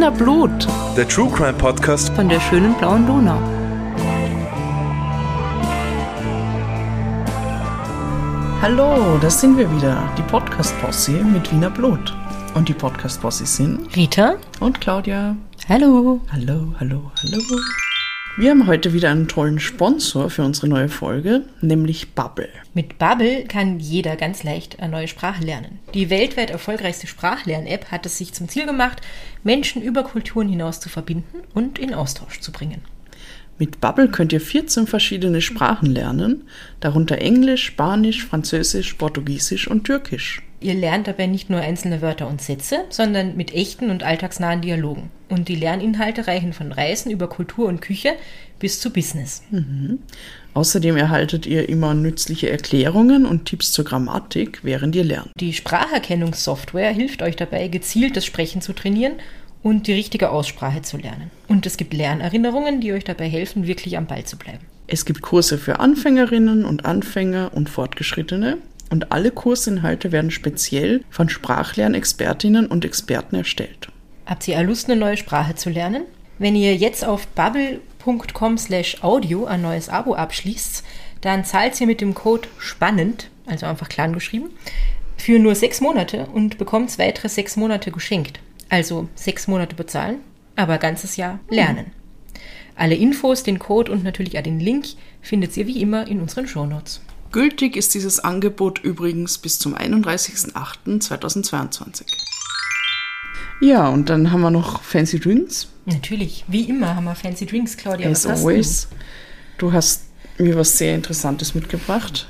Wiener Blut Der True Crime Podcast von der schönen blauen Donau. Hallo, das sind wir wieder, die Podcast-Posse mit Wiener Blut. Und die Podcast-Posse sind Rita? und Claudia. Hallo. Hallo, hallo, hallo. Wir haben heute wieder einen tollen Sponsor für unsere neue Folge, nämlich Bubble. Mit Bubble kann jeder ganz leicht eine neue Sprache lernen. Die weltweit erfolgreichste Sprachlern-App hat es sich zum Ziel gemacht, Menschen über Kulturen hinaus zu verbinden und in Austausch zu bringen. Mit Bubble könnt ihr 14 verschiedene Sprachen lernen, darunter Englisch, Spanisch, Französisch, Portugiesisch und Türkisch. Ihr lernt dabei nicht nur einzelne Wörter und Sätze, sondern mit echten und alltagsnahen Dialogen. Und die Lerninhalte reichen von Reisen über Kultur und Küche bis zu Business. Außerdem erhaltet ihr immer nützliche Erklärungen und Tipps zur Grammatik, während ihr lernt. Die Spracherkennungssoftware hilft euch dabei, gezielt das Sprechen zu trainieren und die richtige Aussprache zu lernen. Und es gibt Lernerinnerungen, die euch dabei helfen, wirklich am Ball zu bleiben. Es gibt Kurse für Anfängerinnen und Anfänger und Fortgeschrittene und alle Kursinhalte werden speziell von Sprachlernexpertinnen und Experten erstellt. Habt ihr Lust, eine neue Sprache zu lernen? Wenn ihr jetzt auf bubble.com slash audio ein neues Abo abschließt, dann zahlt ihr mit dem Code SPANNEND, also einfach klein geschrieben, für nur sechs Monate und bekommt weitere sechs Monate geschenkt. Also sechs Monate bezahlen, aber ganzes Jahr lernen. Alle Infos, den Code und natürlich auch den Link findet ihr wie immer in unseren Shownotes. Gültig ist dieses Angebot übrigens bis zum 31.08.2022. Ja, und dann haben wir noch Fancy Drinks. Natürlich, wie immer haben wir Fancy Drinks, Claudia. As was hast always. Du hast mir was sehr Interessantes mitgebracht.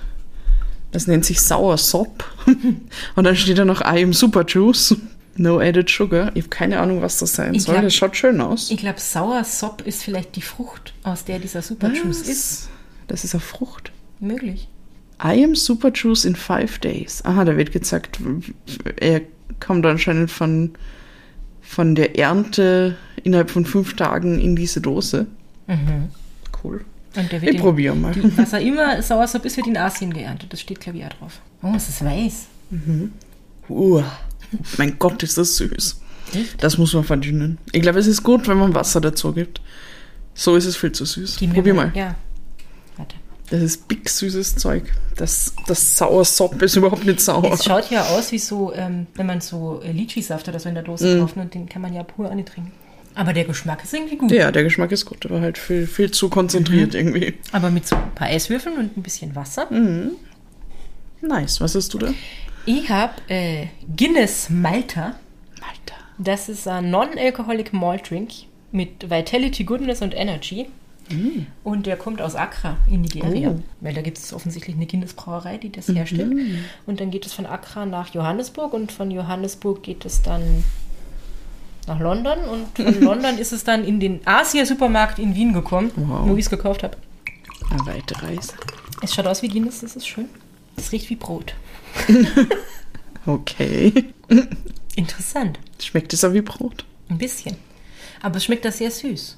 Das nennt sich Sour Sop. Und dann steht da noch I am Super Juice. No added sugar. Ich habe keine Ahnung, was das sein Ich soll. glaub- das schaut schön aus. Ich glaube, Sauersop ist vielleicht die Frucht, aus der dieser Superjuice ist. Das ist eine Frucht. Möglich. I am Super Juice in five days. Aha, da wird gezeigt, er kommt anscheinend von, von der Ernte innerhalb von fünf Tagen in diese Dose. Cool. Und der wird Ich probiere mal. Die, was er immer Sauersop ist, wird in Asien geerntet. Das steht, glaube ich, auch drauf. Oh, es ist weiß. Uh, mein Gott, ist das süß. Echt? Das muss man verdünnen. Ich glaube, es ist gut, wenn man Wasser dazu gibt. So ist es viel zu süß. Gib Probier mal. Ja. Warte. Das ist big süßes Zeug. Das, das Sauersop ist überhaupt nicht sauer. Es schaut ja aus wie so, ähm, wenn man so äh, Litchi-Saft oder so in der Dose Mm. kauft und den kann man ja pur nicht trinken. Aber der Geschmack ist irgendwie gut. Ja, der Geschmack ist gut, aber halt viel, viel zu konzentriert Mhm. irgendwie. Aber mit so ein paar Eiswürfeln und ein bisschen Wasser. Mm. Nice. Was hast du da? Ich habe äh, Guinness Malta. Alter. Das ist ein Non-Alcoholic Malt Drink mit Vitality, Goodness und Energy. Und der kommt aus Accra in Nigeria. Oh. Weil da gibt es offensichtlich eine Guinness-Brauerei, die das herstellt. Und dann geht es von Accra nach Johannesburg und von Johannesburg geht es dann nach London und von London ist es dann in den Asia-Supermarkt in Wien gekommen, Wow. wo ich es gekauft habe. Eine weite Reise. Es schaut aus wie Guinness, das ist schön. Es riecht wie Brot. Okay. Interessant. Schmeckt es auch wie Brot? Ein bisschen. Aber es schmeckt da sehr süß.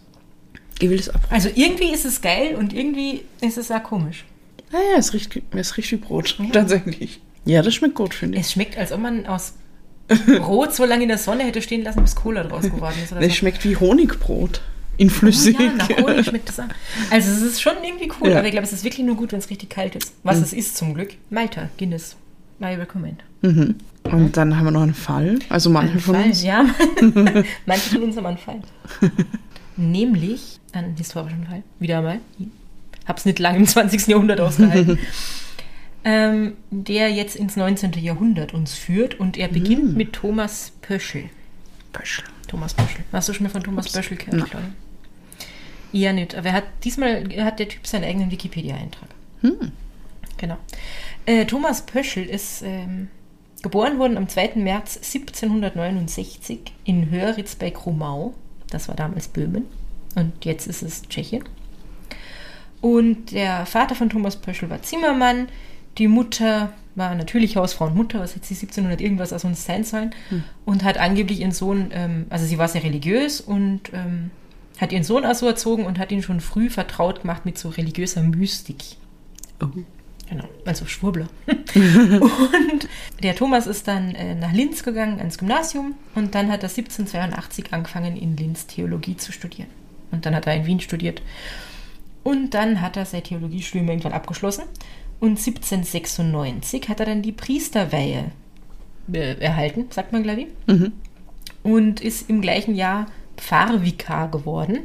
Ich will es ab. Also irgendwie ist es geil und irgendwie ist es auch komisch. Ah ja, es riecht, es riecht wie Brot. Tatsächlich. Ja, das schmeckt gut, finde ich. Es schmeckt, als ob man aus Brot so lange in der Sonne hätte stehen lassen, bis Cola draus geworden ist. Oder Es so. schmeckt wie Honigbrot. In flüssig. Ja, nach Honig schmeckt das an. Also es ist schon irgendwie cool, Ja. aber ich glaube, es ist wirklich nur gut, wenn es richtig kalt ist. Was es ist zum Glück. Malta, Guinness. I recommend. Mhm. Und dann haben wir noch einen Fall. Also manche Ein von Fall, uns. ja. Manche von uns haben einen Fall. Nämlich einen historischen Fall. Wieder einmal. Hab's nicht lange im 20. Jahrhundert ausgehalten. ähm, der jetzt ins 19. Jahrhundert uns führt und er beginnt mit Thomas Pöschel. Pöschel. Thomas Pöschel. Hast du schon mal von Thomas Pöschel gehört, Nein. Claudia? Eher nicht. Aber er hat diesmal hat der Typ seinen eigenen Wikipedia-Eintrag. Genau. Äh, Thomas Pöschel ist ähm, geboren worden am 2. März 1769 in Höritz bei Krumau. Das war damals Böhmen. Und jetzt ist es Tschechien. Und der Vater von Thomas Pöschel war Zimmermann. Die Mutter war natürlich Hausfrau und Mutter, was hätte sie 1700 irgendwas aus uns sein sollen. Und hat angeblich ihren Sohn, ähm, also sie war sehr religiös und ähm, hat ihren Sohn auch so erzogen und hat ihn schon früh vertraut gemacht mit so religiöser Mystik. Oh. Genau, also Schwurbler. und der Thomas ist dann äh, nach Linz gegangen, ans Gymnasium. Und dann hat er 1782 angefangen, in Linz Theologie zu studieren. Und dann hat er in Wien studiert. Und dann hat er sein Theologiestudium irgendwann abgeschlossen. Und 1796 hat er dann die Priesterweihe äh, erhalten, sagt man, glaube ich. Mhm. Und ist im gleichen Jahr Pfarrvikar geworden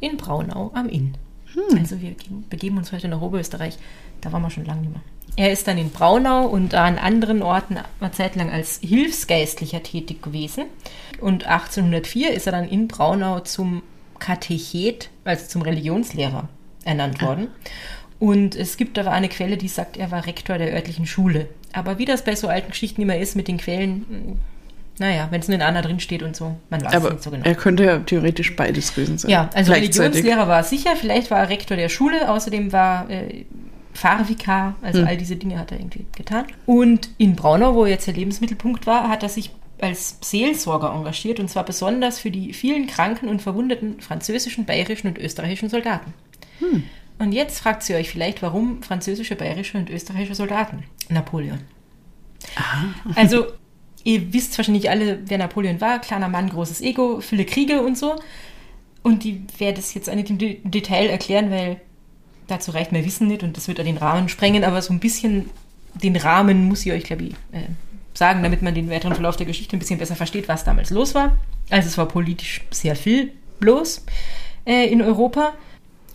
in Braunau am Inn. Hm. Also wir begeben uns heute nach Oberösterreich. Da waren wir schon lange nicht mehr. Er ist dann in Braunau und an anderen Orten eine Zeit lang als Hilfsgeistlicher tätig gewesen. Und 1804 ist er dann in Braunau zum Katechet, also zum Religionslehrer, ernannt worden. Und es gibt aber eine Quelle, die sagt, er war Rektor der örtlichen Schule. Aber wie das bei so alten Geschichten immer ist mit den Quellen, naja, wenn es nur in einer drin steht und so, man weiß Aber nicht so genau. er könnte ja theoretisch beides gewesen sein. Ja, also. Religionslehrer war er sicher, vielleicht war er Rektor der Schule, außerdem war äh, Pfarrvikar, also Hm. all diese Dinge hat er irgendwie getan. Und in Braunau, wo jetzt der Lebensmittelpunkt war, hat er sich als Seelsorger engagiert und zwar besonders für die vielen kranken und verwundeten französischen, bayerischen und österreichischen Soldaten. Hm. Und jetzt fragt ihr euch vielleicht, warum französische, bayerische und österreichische Soldaten? Napoleon. Also, ihr wisst wahrscheinlich alle, wer Napoleon war. Kleiner Mann, großes Ego, viele Kriege und so. Und die werde das jetzt nicht im De- Detail erklären, weil dazu reicht mein Wissen nicht und das wird ja den Rahmen sprengen, aber so ein bisschen den Rahmen muss ich euch, glaube ich, äh, sagen, damit man den weiteren Verlauf der Geschichte ein bisschen besser versteht, was damals los war. Also es war politisch sehr viel los äh, in Europa.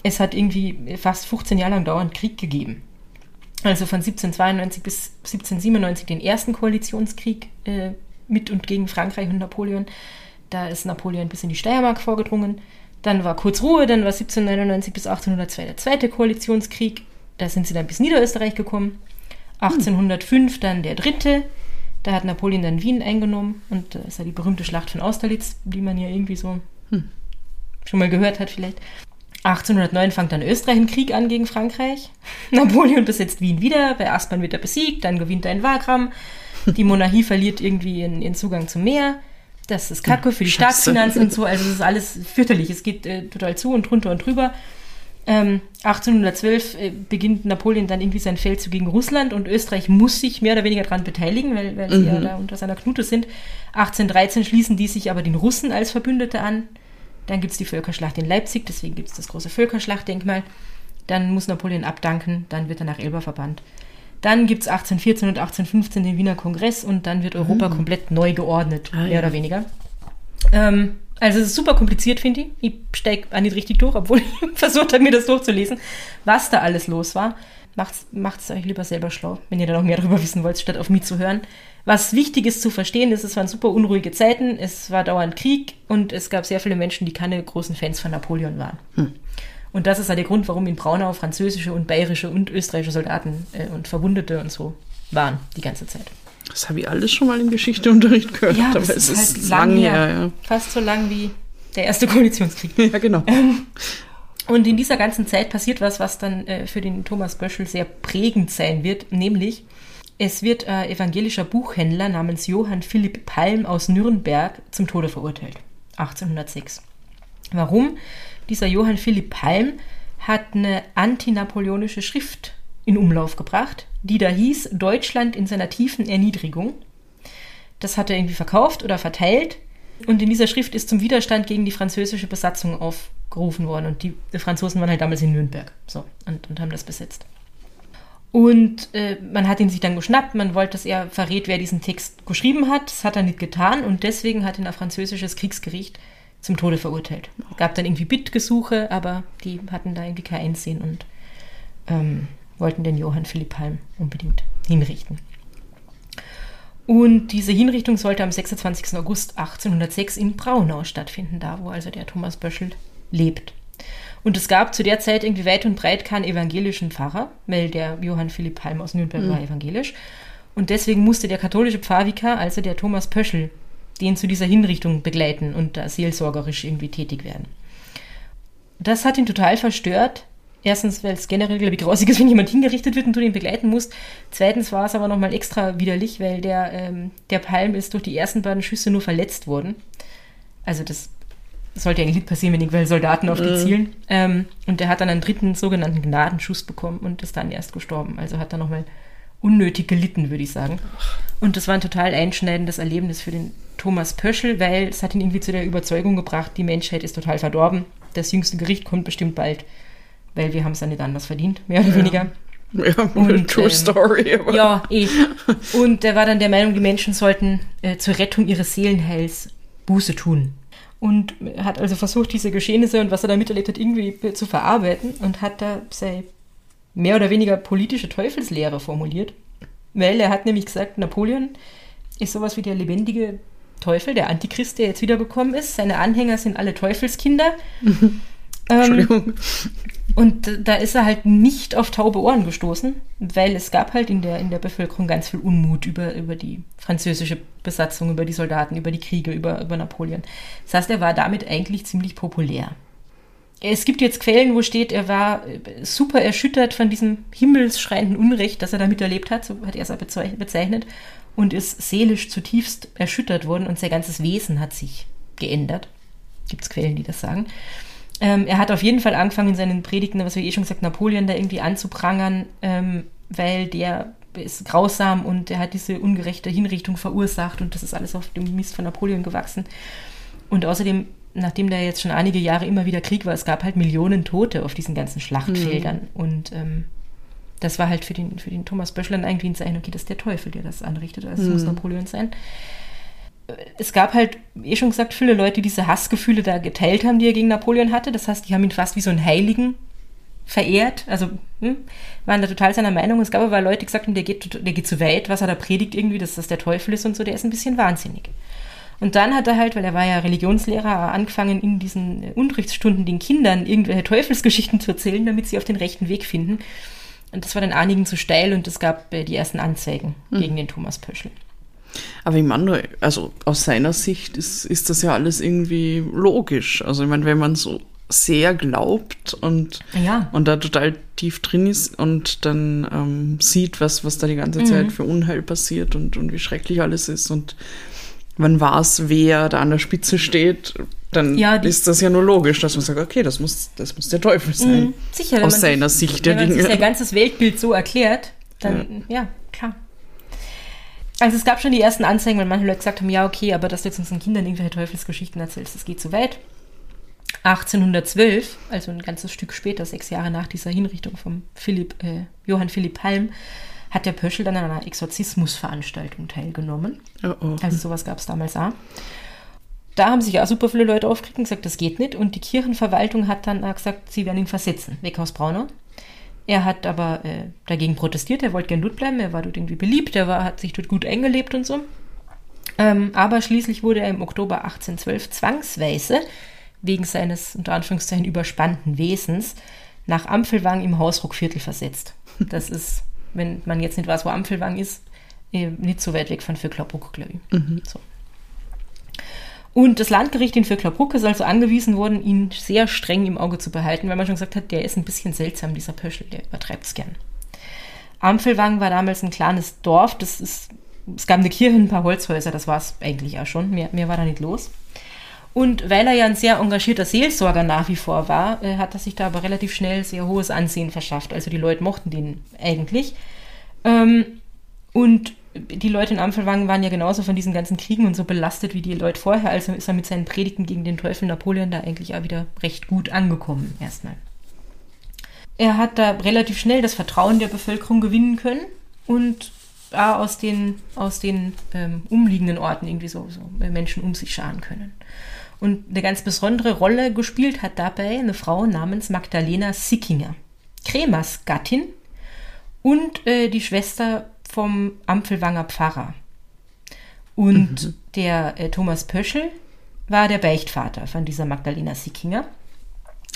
Es hat irgendwie fast 15 Jahre lang dauernd Krieg gegeben. Also von 1792 bis 1797 den ersten Koalitionskrieg äh, mit und gegen Frankreich und Napoleon. Da ist Napoleon bis in die Steiermark vorgedrungen. Dann war kurz Ruhe, dann war 1799 bis 1802 der zweite Koalitionskrieg. Da sind sie dann bis Niederösterreich gekommen. 1805 dann der dritte. Da hat Napoleon dann Wien eingenommen und da ist ja die berühmte Schlacht von Austerlitz, die man ja irgendwie so schon mal gehört hat vielleicht. 1809 fängt dann Österreich einen Krieg an gegen Frankreich. Napoleon besetzt Wien wieder, bei Aspern wird er besiegt, dann gewinnt er in Wagram. Die Monarchie verliert irgendwie ihren, ihren Zugang zum Meer. Das ist Kacke für die Scheiße. Staatsfinanzen und so. Also es ist alles fürchterlich. Es geht äh, total zu und drunter und drüber. Ähm, 1812 äh, beginnt Napoleon dann irgendwie seinen Feldzug gegen Russland und Österreich muss sich mehr oder weniger daran beteiligen, weil, weil sie ja da unter seiner Knute sind. 1813 schließen die sich aber den Russen als Verbündete an. Dann gibt es die Völkerschlacht in Leipzig, deswegen gibt es das große Völkerschlachtdenkmal. Dann muss Napoleon abdanken, dann wird er nach Elba verbannt. Dann gibt es 1814 und 1815 den Wiener Kongress und dann wird Europa komplett neu geordnet, Ah, mehr ja. oder weniger. Ähm, also es ist super kompliziert, finde ich. Ich steige auch nicht richtig durch, obwohl ich versucht habe, mir das durchzulesen, was da alles los war. Macht es euch lieber selber schlau, wenn ihr da noch mehr darüber wissen wollt, statt auf mich zu hören. Was wichtig ist zu verstehen, ist, es waren super unruhige Zeiten, es war dauernd Krieg und es gab sehr viele Menschen, die keine großen Fans von Napoleon waren. Und das ist ja der Grund, warum in Braunau französische und bayerische und österreichische Soldaten äh, und Verwundete und so waren die ganze Zeit. Das habe ich alles schon mal im Geschichteunterricht gehört, aber das es ist halt lang her. Fast so lang wie der erste Koalitionskrieg. Ja, ja genau. Und in dieser ganzen Zeit passiert was, was dann äh, für den Thomas Böschel sehr prägend sein wird, nämlich es wird ein evangelischer Buchhändler namens Johann Philipp Palm aus Nürnberg zum Tode verurteilt. 1806. Warum? Dieser Johann Philipp Palm hat eine antinapoleonische Schrift in Umlauf gebracht, die da hieß Deutschland in seiner tiefen Erniedrigung. Das hat er irgendwie verkauft oder verteilt. Und in dieser Schrift ist zum Widerstand gegen die französische Besatzung aufgerufen worden. Und die, die Franzosen waren halt damals in Nürnberg so, und, und haben das besetzt. Und äh, man hat ihn sich dann geschnappt, man wollte, dass er verrät, wer diesen Text geschrieben hat. Das hat er nicht getan und deswegen hat ihn ein französisches Kriegsgericht zum Tode verurteilt. Gab dann irgendwie Bittgesuche, aber die hatten da irgendwie kein Einsehen und ähm, wollten den Johann Philipp Halm unbedingt hinrichten. Und diese Hinrichtung sollte am 26. August 1806 in Braunau stattfinden, da wo also der Thomas Böschel lebt. Und es gab zu der Zeit irgendwie weit und breit keinen evangelischen Pfarrer, weil der Johann Philipp Halm aus Nürnberg war evangelisch. Und deswegen musste der katholische Pfarrvikar, also der Thomas Pöschel, den zu dieser Hinrichtung begleiten und da seelsorgerisch irgendwie tätig werden. Das hat ihn total verstört. Erstens, weil es generell, glaube ich, grausig ist, wenn jemand hingerichtet wird und du den begleiten musst. Zweitens war es aber nochmal extra widerlich, weil der, ähm, der Palm ist durch die ersten beiden Schüsse nur verletzt worden. Also das sollte eigentlich nicht passieren, wenn irgendwelche Soldaten auf die zielen. Ähm, und der hat dann einen dritten sogenannten Gnadenschuss bekommen und ist dann erst gestorben. Also hat er nochmal unnötig gelitten, würde ich sagen. Und das war ein total einschneidendes Erlebnis für den Thomas Pöschel, weil es hat ihn irgendwie zu der Überzeugung gebracht, die Menschheit ist total verdorben. Das jüngste Gericht kommt bestimmt bald, weil wir haben es ja nicht anders verdient, mehr oder weniger. Ja, Und, true ähm, story. Aber Ja, eh. Und er war dann der Meinung, die Menschen sollten äh, zur Rettung ihres Seelenheils Buße tun. Und hat also versucht, diese Geschehnisse und was er da miterlebt hat, irgendwie zu verarbeiten und hat da seine mehr oder weniger politische Teufelslehre formuliert. Weil er hat nämlich gesagt, Napoleon ist sowas wie der lebendige Teufel, der Antichrist, der jetzt wiedergekommen ist. Seine Anhänger sind alle Teufelskinder. ähm, Entschuldigung. Und da ist er halt nicht auf taube Ohren gestoßen, weil es gab halt in der, in der Bevölkerung ganz viel Unmut über, über die französische Besatzung, über die Soldaten, über die Kriege, über, über Napoleon. Das heißt, er war damit eigentlich ziemlich populär. Es gibt jetzt Quellen, wo steht, er war super erschüttert von diesem himmelsschreienden Unrecht, das er damit erlebt hat, so hat er es auch bezei- bezeichnet, und ist seelisch zutiefst erschüttert worden und sein ganzes Wesen hat sich geändert. Gibt es Quellen, die das sagen. Ähm, er hat auf jeden Fall angefangen, in seinen Predigten, was wir eh schon gesagt, Napoleon da irgendwie anzuprangern, ähm, weil der ist grausam und er hat diese ungerechte Hinrichtung verursacht und das ist alles auf dem Mist von Napoleon gewachsen. Und außerdem, nachdem da jetzt schon einige Jahre immer wieder Krieg war, es gab halt Millionen Tote auf diesen ganzen Schlachtfeldern. Und ähm, das war halt für den, für den Thomas Böschler irgendwie ein Zeichen, okay, das ist der Teufel, der das anrichtet, also es muss Napoleon sein. Es gab halt, eh schon gesagt, viele Leute, die diese Hassgefühle da geteilt haben, die er gegen Napoleon hatte. Das heißt, die haben ihn fast wie so einen Heiligen verehrt, also hm, waren da total seiner Meinung. Es gab aber Leute, die gesagt haben, der geht, der geht zu weit, was er da predigt irgendwie, dass das der Teufel ist und so, der ist ein bisschen wahnsinnig. Und dann hat er halt, weil er war ja Religionslehrer, angefangen in diesen Unterrichtsstunden den Kindern irgendwelche Teufelsgeschichten zu erzählen, damit sie auf den rechten Weg finden. Und das war dann einigen zu steil und es gab äh, die ersten Anzeigen gegen den Thomas Pöschel. Aber ich meine, also aus seiner Sicht ist, ist das ja alles irgendwie logisch. Also ich meine, wenn man so sehr glaubt und, Ja. und da total tief drin ist und dann ähm, sieht, was, was da die ganze Mhm. Zeit für Unheil passiert und, und wie schrecklich alles ist und man weiß, wer da an der Spitze steht, dann Ja, ist das ja nur logisch, dass man sagt, okay, das muss, das muss der Teufel sein. Mhm, Sicher, wenn Aus man seiner sich, Sicht der wenn man sich Dinge. sein ganzes Weltbild so erklärt, dann, ja. klar. Also es gab schon die ersten Anzeigen, weil manche Leute gesagt haben, ja, okay, aber dass du jetzt unseren Kindern irgendwelche Teufelsgeschichten erzählst, das geht zu weit. 1812, also ein ganzes Stück später, sechs Jahre nach dieser Hinrichtung von Philipp, äh, Johann Philipp Palm, hat der Pöschel dann an einer Exorzismusveranstaltung teilgenommen. Oh, oh. Also sowas gab es damals auch. Da haben sich auch super viele Leute aufgeregt und gesagt, das geht nicht. Und die Kirchenverwaltung hat dann auch gesagt, sie werden ihn versetzen, weg aus Braunau. Er hat aber äh, dagegen protestiert, er wollte gern dort bleiben, er war dort irgendwie beliebt, er war, hat sich dort gut eingelebt und so. Ähm, aber schließlich wurde er im Oktober 1812 zwangsweise wegen seines unter Anführungszeichen überspannten Wesens nach Ampfelwang im Hausruckviertel versetzt. Das ist, wenn man jetzt nicht weiß, wo Ampfelwang ist, eh, nicht so weit weg von Vöcklerbruck, glaube ich. So. Und das Landgericht in Vöcklerbruck ist also angewiesen worden, ihn sehr streng im Auge zu behalten, weil man schon gesagt hat, der ist ein bisschen seltsam, dieser Pöschel, der übertreibt es gern. Ampfelwang war damals ein kleines Dorf, das ist, es gab eine Kirche, ein paar Holzhäuser, das war es eigentlich auch schon, mehr, mehr war da nicht los. Und weil er ja ein sehr engagierter Seelsorger nach wie vor war, äh, hat er sich da aber relativ schnell sehr hohes Ansehen verschafft. Also die Leute mochten den eigentlich. Ähm, und die Leute in Ampfelwangen waren ja genauso von diesen ganzen Kriegen und so belastet wie die Leute vorher. Also ist er mit seinen Predigten gegen den Teufel Napoleon da eigentlich auch wieder recht gut angekommen, erstmal. Er hat da relativ schnell das Vertrauen der Bevölkerung gewinnen können und aus den, aus den ähm, umliegenden Orten irgendwie so, so Menschen um sich scharen können. Und eine ganz besondere Rolle gespielt hat dabei eine Frau namens Magdalena Sickinger, Kremers Gattin und äh, die Schwester vom Ampfelwanger Pfarrer. Und der äh, Thomas Pöschel war der Beichtvater von dieser Magdalena Sickinger.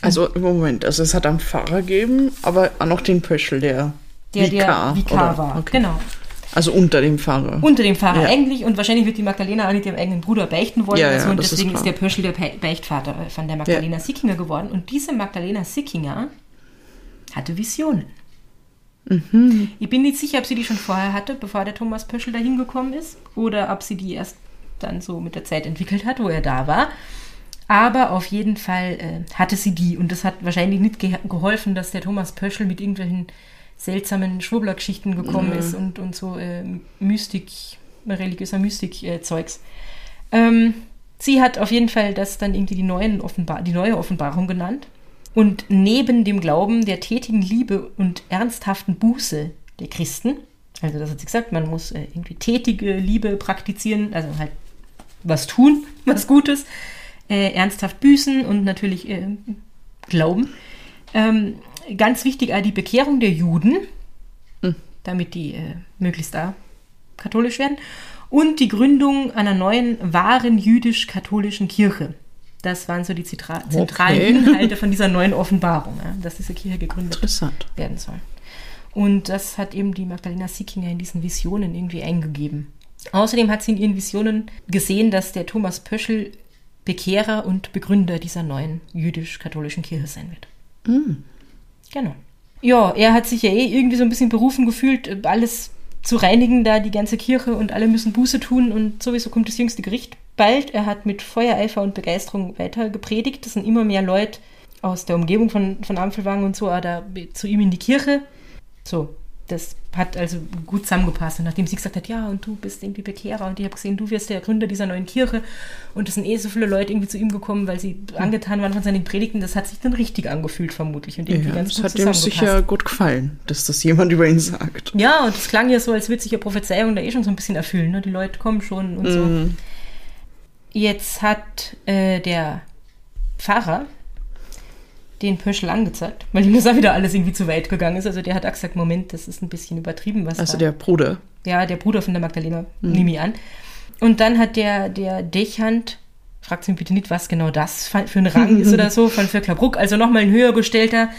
Also Moment, also es hat einen Pfarrer gegeben, aber auch noch den Pöschel, der, Der Vikar, der Vikar oder? war. Okay. Genau. Also unter dem Pfarrer. Unter dem Pfarrer Ja. eigentlich und wahrscheinlich wird die Magdalena auch nicht ihrem eigenen Bruder beichten wollen. Ja, oder ja, und ist deswegen ist, klar. der Pöschel der Beichtvater äh, von der Magdalena Sickinger geworden. Und diese Magdalena Sickinger hatte Visionen. Mhm. Ich bin nicht sicher, ob sie die schon vorher hatte, bevor der Thomas Pöschel dahin gekommen ist, oder ob sie die erst dann so mit der Zeit entwickelt hat, wo er da war. Aber auf jeden Fall äh, hatte sie die und das hat wahrscheinlich nicht ge geholfen, dass der Thomas Pöschel mit irgendwelchen seltsamen Schwurbler-Geschichten gekommen Mhm. ist und, und so äh, Mystik, religiöser Mystik-Zeugs. ähm, sie hat auf jeden Fall das dann irgendwie die, neuen Offenbar die neue Offenbarung genannt. Und neben dem Glauben der tätigen Liebe und ernsthaften Buße der Christen, also das hat sie gesagt, man muss äh, irgendwie tätige Liebe praktizieren, also halt was tun, was Gutes, äh, ernsthaft büßen und natürlich äh, glauben. Ähm, ganz wichtig auch die Bekehrung der Juden, damit die äh, möglichst da katholisch werden, und die Gründung einer neuen, wahren jüdisch-katholischen Kirche. Das waren so die Zitra zentralen Okay. Inhalte von dieser neuen Offenbarung, ja, dass diese Kirche gegründet werden soll. Und das hat eben die Magdalena Sickinger in diesen Visionen irgendwie eingegeben. Außerdem hat sie in ihren Visionen gesehen, dass der Thomas Pöschel Bekehrer und Begründer dieser neuen jüdisch-katholischen Kirche sein wird. Genau. Ja, er hat sich ja eh irgendwie so ein bisschen berufen gefühlt, alles zu reinigen, da die ganze Kirche und alle müssen Buße tun und sowieso kommt das jüngste Gericht bald. Er hat mit Feuereifer und Begeisterung weiter gepredigt. Es sind immer mehr Leute aus der Umgebung von, von Ampfelwang und so da zu ihm in die Kirche. So, das hat also gut zusammengepasst. Und nachdem sie gesagt hat, ja, und du bist irgendwie Bekehrer und ich habe gesehen, du wirst der Gründer dieser neuen Kirche und es sind eh so viele Leute irgendwie zu ihm gekommen, weil sie angetan waren von seinen Predigten, das hat sich dann richtig angefühlt vermutlich und irgendwie Ja, ganz das gut hat ihm sicher gut gefallen, dass das jemand über ihn sagt. Ja, und es klang ja so, als würde sich ja Prophezeiung da eh schon so ein bisschen erfüllen. Ne? Die Leute kommen schon und so. Mhm. Jetzt hat äh, der Pfarrer den Pöschel angezeigt, weil ihm das auch wieder alles irgendwie zu weit gegangen ist. Also der hat auch gesagt, Moment, das ist ein bisschen übertrieben, was Also da... der Bruder. Ja, der Bruder von der Magdalena, nehme ich an. Und dann hat der, der Dechant, fragt mich bitte nicht, was genau das für ein Rang ist oder so, von Vöcklerbruck, also nochmal ein höher gestellter,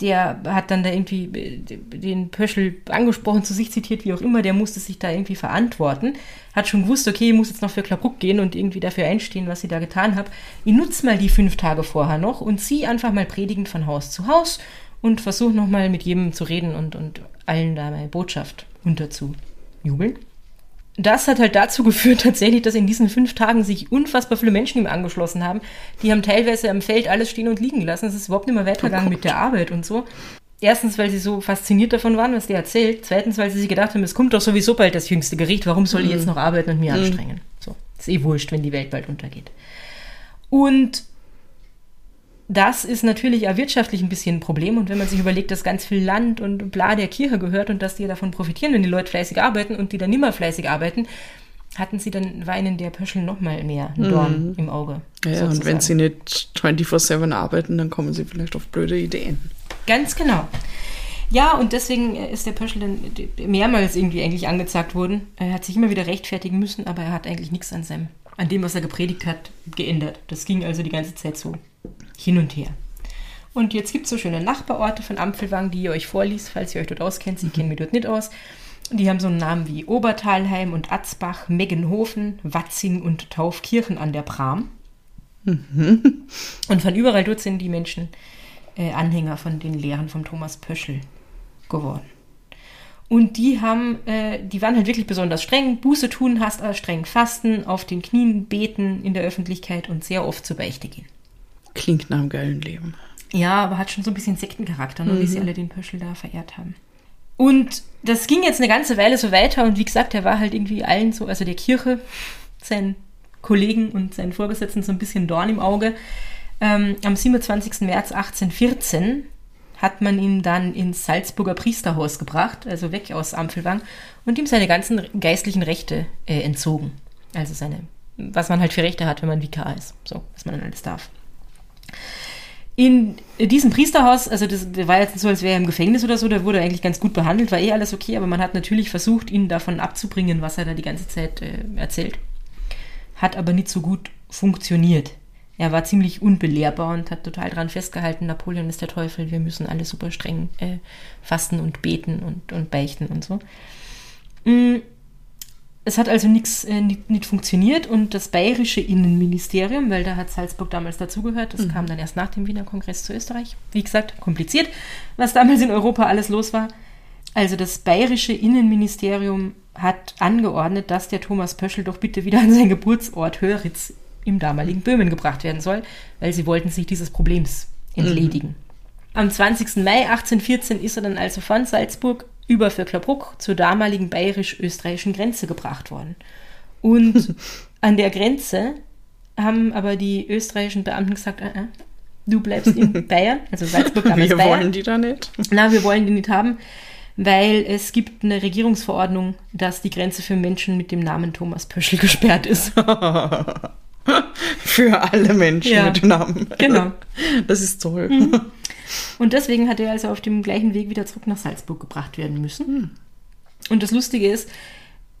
der hat dann da irgendwie den Pöschel angesprochen, zu sich zitiert, wie auch immer, der musste sich da irgendwie verantworten, hat schon gewusst, okay, ich muss jetzt noch für Klabruck gehen und irgendwie dafür einstehen, was ich da getan habe. Ich nutze mal die fünf Tage vorher noch und zieh einfach mal predigend von Haus zu Haus und versuche nochmal mit jedem zu reden und, und allen da meine Botschaft unterzujubeln. Das hat halt dazu geführt, tatsächlich, dass in diesen fünf Tagen sich unfassbar viele Menschen ihm angeschlossen haben. Die haben teilweise am Feld alles stehen und liegen lassen. Es ist überhaupt nicht mehr weitergegangen Oh mit der Arbeit und so. Erstens, weil sie so fasziniert davon waren, was der erzählt. Zweitens, weil sie sich gedacht haben, es kommt doch sowieso bald das jüngste Gericht. Warum soll ich jetzt noch arbeiten und mir anstrengen? So, ist eh wurscht, wenn die Welt bald untergeht. Und das ist natürlich auch wirtschaftlich ein bisschen ein Problem. Und wenn man sich überlegt, dass ganz viel Land und bla der Kirche gehört und dass die davon profitieren, wenn die Leute fleißig arbeiten und die dann nimmer fleißig arbeiten, hatten sie dann, war ihnen der Pöschel noch mal mehr ein Dorn im Auge. Ja, und sozusagen. wenn sie nicht 24-7 arbeiten, dann kommen sie vielleicht auf blöde Ideen. Ganz genau. Ja, und deswegen ist der Pöschel dann mehrmals irgendwie eigentlich angezeigt worden. Er hat sich immer wieder rechtfertigen müssen, aber er hat eigentlich nichts an seinem, an dem, was er gepredigt hat, geändert. Das ging also die ganze Zeit so hin und her. Und jetzt gibt es so schöne Nachbarorte von Ampfelwang, die ihr euch vorliest, falls ihr euch dort auskennt. Sie kennen mich dort nicht aus. Die haben so einen Namen wie Obertalheim und Atzbach, Meggenhofen, Watzing und Taufkirchen an der Pram. Und von überall dort sind die Menschen äh, Anhänger von den Lehren von Thomas Pöschel geworden. Und die haben, äh, die waren halt wirklich besonders streng. Buße tun, hast aber streng fasten, auf den Knien beten in der Öffentlichkeit und sehr oft zur Beichte gehen. Klingt nach einem geilen Leben. Ja, aber hat schon so ein bisschen Sektencharakter, ne, wie sie alle den Pöschel da verehrt haben. Und das ging jetzt eine ganze Weile so weiter und wie gesagt, er war halt irgendwie allen so, also der Kirche, seinen Kollegen und seinen Vorgesetzten so ein bisschen Dorn im Auge. Ähm, am 27. März 1814 hat man ihn dann ins Salzburger Priesterhaus gebracht, also weg aus Ampfelwang, und ihm seine ganzen geistlichen Rechte äh, entzogen. Also seine, was man halt für Rechte hat, wenn man Vikar ist. So, was man dann alles darf. In diesem Priesterhaus, also das war jetzt so, als wäre er im Gefängnis oder so, der wurde eigentlich ganz gut behandelt, war eh alles okay, aber man hat natürlich versucht, ihn davon abzubringen, was er da die ganze Zeit äh, erzählt. Hat aber nicht so gut funktioniert. Er war ziemlich unbelehrbar und hat total dran festgehalten, Napoleon ist der Teufel, wir müssen alle super streng äh, fasten und beten und, und beichten und so. Mm, Es hat also nichts äh, nicht, nicht funktioniert und das bayerische Innenministerium, weil da hat Salzburg damals dazugehört, das kam dann erst nach dem Wiener Kongress zu Österreich. Wie gesagt, kompliziert, was damals in Europa alles los war. Also das bayerische Innenministerium hat angeordnet, dass der Thomas Pöschel doch bitte wieder an seinen Geburtsort Höritz im damaligen Böhmen gebracht werden soll, weil sie wollten sich dieses Problems entledigen. Am 20. Mai 1814 ist er dann also von Salzburg über Vöcklerbruck zur damaligen bayerisch-österreichischen Grenze gebracht worden. Und an der Grenze haben aber die österreichischen Beamten gesagt, äh, äh, du bleibst in Bayern, also Salzburg damals Wir Bayern. wollen die da nicht. Na, wir wollen die nicht haben, weil es gibt eine Regierungsverordnung, dass die Grenze für Menschen mit dem Namen Thomas Pöschl gesperrt ist. Für alle Menschen Ja. mit Namen. Genau. Das ist toll. Und deswegen hat er also auf dem gleichen Weg wieder zurück nach Salzburg gebracht werden müssen. Und das Lustige ist,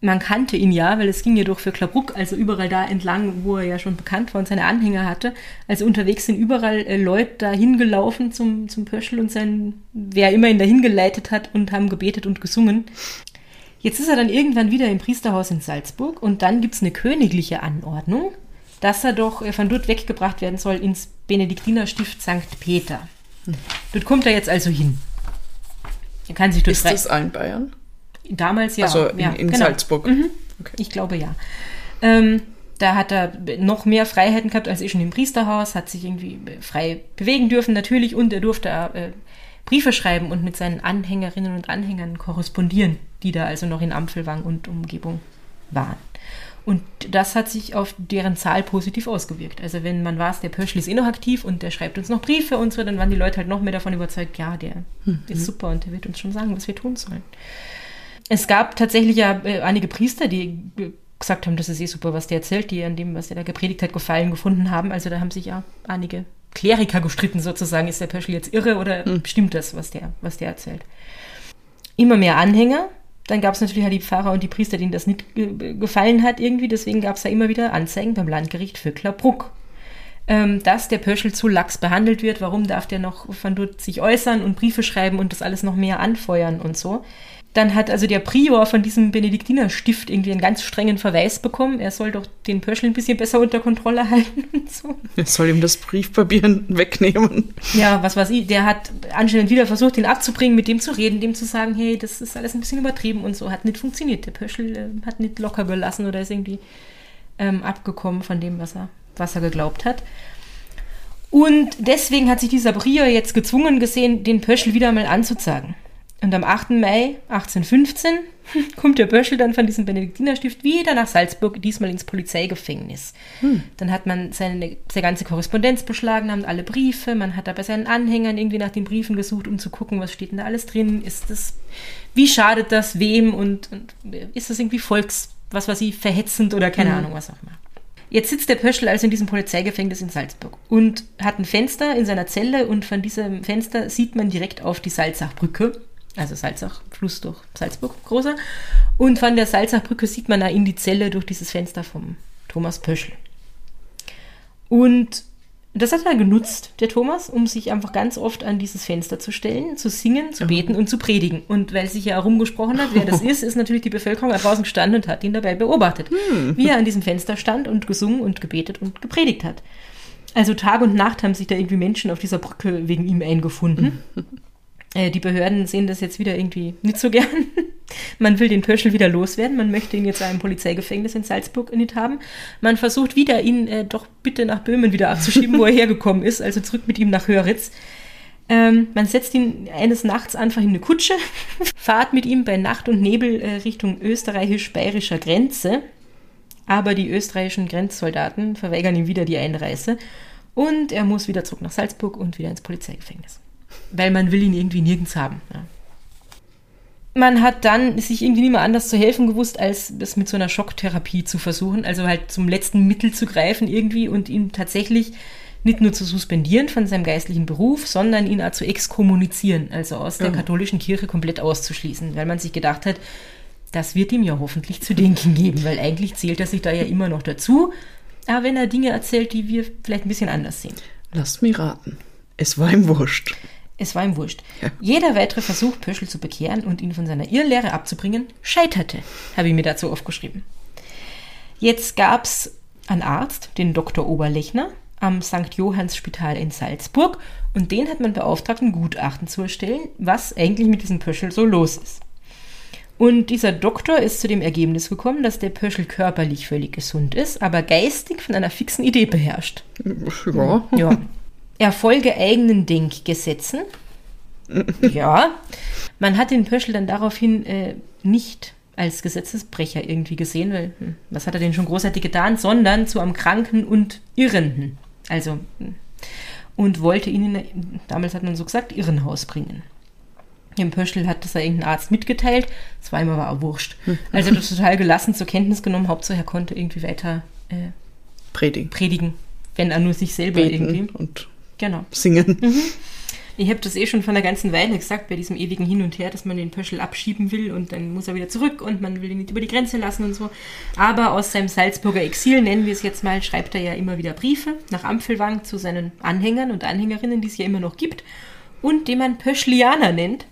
man kannte ihn ja, weil es ging ja durch für Klabruck, also überall da entlang, wo er ja schon bekannt war und seine Anhänger hatte. Also unterwegs sind überall äh, Leute da hingelaufen zum, zum Pöschel und sein, wer immer ihn dahin geleitet hat und haben gebetet und gesungen. Jetzt ist er dann irgendwann wieder im Priesterhaus in Salzburg und dann gibt es eine königliche Anordnung, dass er doch äh, von dort weggebracht werden soll ins Benediktinerstift St. Peter. Dort kommt er jetzt also hin. Er kann sich dort Ist das ein Bayern? Damals ja. also in, ja, in genau. Salzburg. Okay. Ich glaube ja. Ähm, da hat er noch mehr Freiheiten gehabt als ich schon im Priesterhaus, hat sich irgendwie frei bewegen dürfen natürlich und er durfte äh, Briefe schreiben und mit seinen Anhängerinnen und Anhängern korrespondieren, die da also noch in Ampfelwang und Umgebung waren. Und das hat sich auf deren Zahl positiv ausgewirkt. Also wenn man weiß, der Pöschl ist eh noch aktiv und der schreibt uns noch Briefe und so, dann waren die Leute halt noch mehr davon überzeugt, ja, der ist super und der wird uns schon sagen, was wir tun sollen. Es gab tatsächlich ja äh, einige Priester, die gesagt haben, das ist eh super, was der erzählt, die an dem, was er da gepredigt hat, Gefallen gefunden haben. Also da haben sich ja einige Kleriker gestritten sozusagen. Ist der Pöschl jetzt irre oder stimmt das, was der, was der erzählt? Immer mehr Anhänger. Dann gab es natürlich halt die Pfarrer und die Priester, denen das nicht ge gefallen hat irgendwie. Deswegen gab es ja immer wieder Anzeigen beim Landgericht für Klabruck. Ähm, dass der Pöschl zu lax behandelt wird. Warum darf der noch von dort sich äußern und Briefe schreiben und das alles noch mehr anfeuern und so? Dann hat also der Prior von diesem Benediktinerstift irgendwie einen ganz strengen Verweis bekommen. Er soll doch den Pöschl ein bisschen besser unter Kontrolle halten und so. Er soll ihm das Briefpapier wegnehmen. Ja, was weiß ich, der hat anscheinend wieder versucht, ihn abzubringen, mit dem zu reden, dem zu sagen, hey, das ist alles ein bisschen übertrieben und so. Hat nicht funktioniert. Der Pöschl äh, hat nicht locker gelassen oder ist irgendwie ähm, abgekommen von dem, was er, was er geglaubt hat. Und deswegen hat sich dieser Prior jetzt gezwungen gesehen, den Pöschl wieder mal anzuzeigen. Und am 8. Mai 1815 kommt der Pöschl dann von diesem Benediktinerstift wieder nach Salzburg, diesmal ins Polizeigefängnis. Dann hat man seine, seine ganze Korrespondenz beschlagnahmt, alle Briefe. Man hat da bei seinen Anhängern irgendwie nach den Briefen gesucht, um zu gucken, was steht denn da alles drin. Ist das, wie schadet das wem und, und ist das irgendwie volks, was weiß ich, verhetzend oder keine Ahnung, was auch immer. Jetzt sitzt der Pöschl also in diesem Polizeigefängnis in Salzburg und hat ein Fenster in seiner Zelle und von diesem Fenster sieht man direkt auf die Salzachbrücke, also Salzach, Fluss durch Salzburg, großer. Und von der Salzachbrücke sieht man da in die Zelle durch dieses Fenster vom Thomas Pöschl. Und das hat er genutzt, der Thomas, um sich einfach ganz oft an dieses Fenster zu stellen, zu singen, zu beten und zu predigen. Und weil sich ja herumgesprochen hat, wer das ist, ist natürlich die Bevölkerung da draußen gestanden und hat ihn dabei beobachtet, wie er an diesem Fenster stand und gesungen und gebetet und gepredigt hat. Also Tag und Nacht haben sich da irgendwie Menschen auf dieser Brücke wegen ihm eingefunden. Äh, Die Behörden sehen das jetzt wieder irgendwie nicht so gern. Man will den Pöschl wieder loswerden. Man möchte ihn jetzt im Polizeigefängnis in Salzburg nicht haben. Man versucht wieder, ihn äh, doch bitte nach Böhmen wieder abzuschieben, wo er hergekommen ist, also zurück mit ihm nach Höritz. Ähm, man setzt ihn eines Nachts einfach in eine Kutsche, fahrt mit ihm bei Nacht und Nebel äh, Richtung österreichisch-bayerischer Grenze. Aber die österreichischen Grenzsoldaten verweigern ihm wieder die Einreise. Und er muss wieder zurück nach Salzburg und wieder ins Polizeigefängnis. Weil man will ihn irgendwie nirgends haben. Ja. Man hat dann sich irgendwie nicht mehr anders zu helfen gewusst, als das mit so einer Schocktherapie zu versuchen. Also halt zum letzten Mittel zu greifen irgendwie und ihn tatsächlich nicht nur zu suspendieren von seinem geistlichen Beruf, sondern ihn auch zu exkommunizieren, also aus der Ja. katholischen Kirche komplett auszuschließen, weil man sich gedacht hat, das wird ihm ja hoffentlich zu denken geben, weil eigentlich zählt er sich da ja immer noch dazu. Aber wenn er Dinge erzählt, die wir vielleicht ein bisschen anders sehen. Lasst mich raten. Es war ihm wurscht. Es war ihm wurscht. Ja. Jeder weitere Versuch, Pöschl zu bekehren und ihn von seiner Irrlehre abzubringen, scheiterte, habe ich mir dazu aufgeschrieben. Jetzt gab es einen Arzt, den Dr. Oberlechner, am St. Johanns Spital in Salzburg und den hat man beauftragt, ein Gutachten zu erstellen, was eigentlich mit diesem Pöschl so los ist. Und dieser Doktor ist zu dem Ergebnis gekommen, dass der Pöschel körperlich völlig gesund ist, aber geistig von einer fixen Idee beherrscht. Ja. Ja. Er folge eigenen Denkgesetzen. ja. Man hat den Pöschel dann daraufhin äh, nicht als Gesetzesbrecher irgendwie gesehen, weil hm, was hat er denn schon großartig getan, sondern zu einem Kranken und Irrenden. Also, hm, und wollte ihn, in, damals hat man so gesagt, Irrenhaus bringen. Dem Pöschel hat das ja irgendein Arzt mitgeteilt. Das war auch wurscht. Also er das total gelassen zur Kenntnis genommen. Hauptsache er konnte irgendwie weiter äh, Predigen. predigen, wenn er nur sich selber Beten irgendwie. und Genau. singen. Ich habe das eh schon von der ganzen Weile gesagt, bei diesem ewigen Hin und Her, dass man den Pöschel abschieben will und dann muss er wieder zurück und man will ihn nicht über die Grenze lassen und so. Aber aus seinem Salzburger Exil, nennen wir es jetzt mal, schreibt er ja immer wieder Briefe nach Ampfelwang zu seinen Anhängern und Anhängerinnen, die es ja immer noch gibt und die man Pöschlianer nennt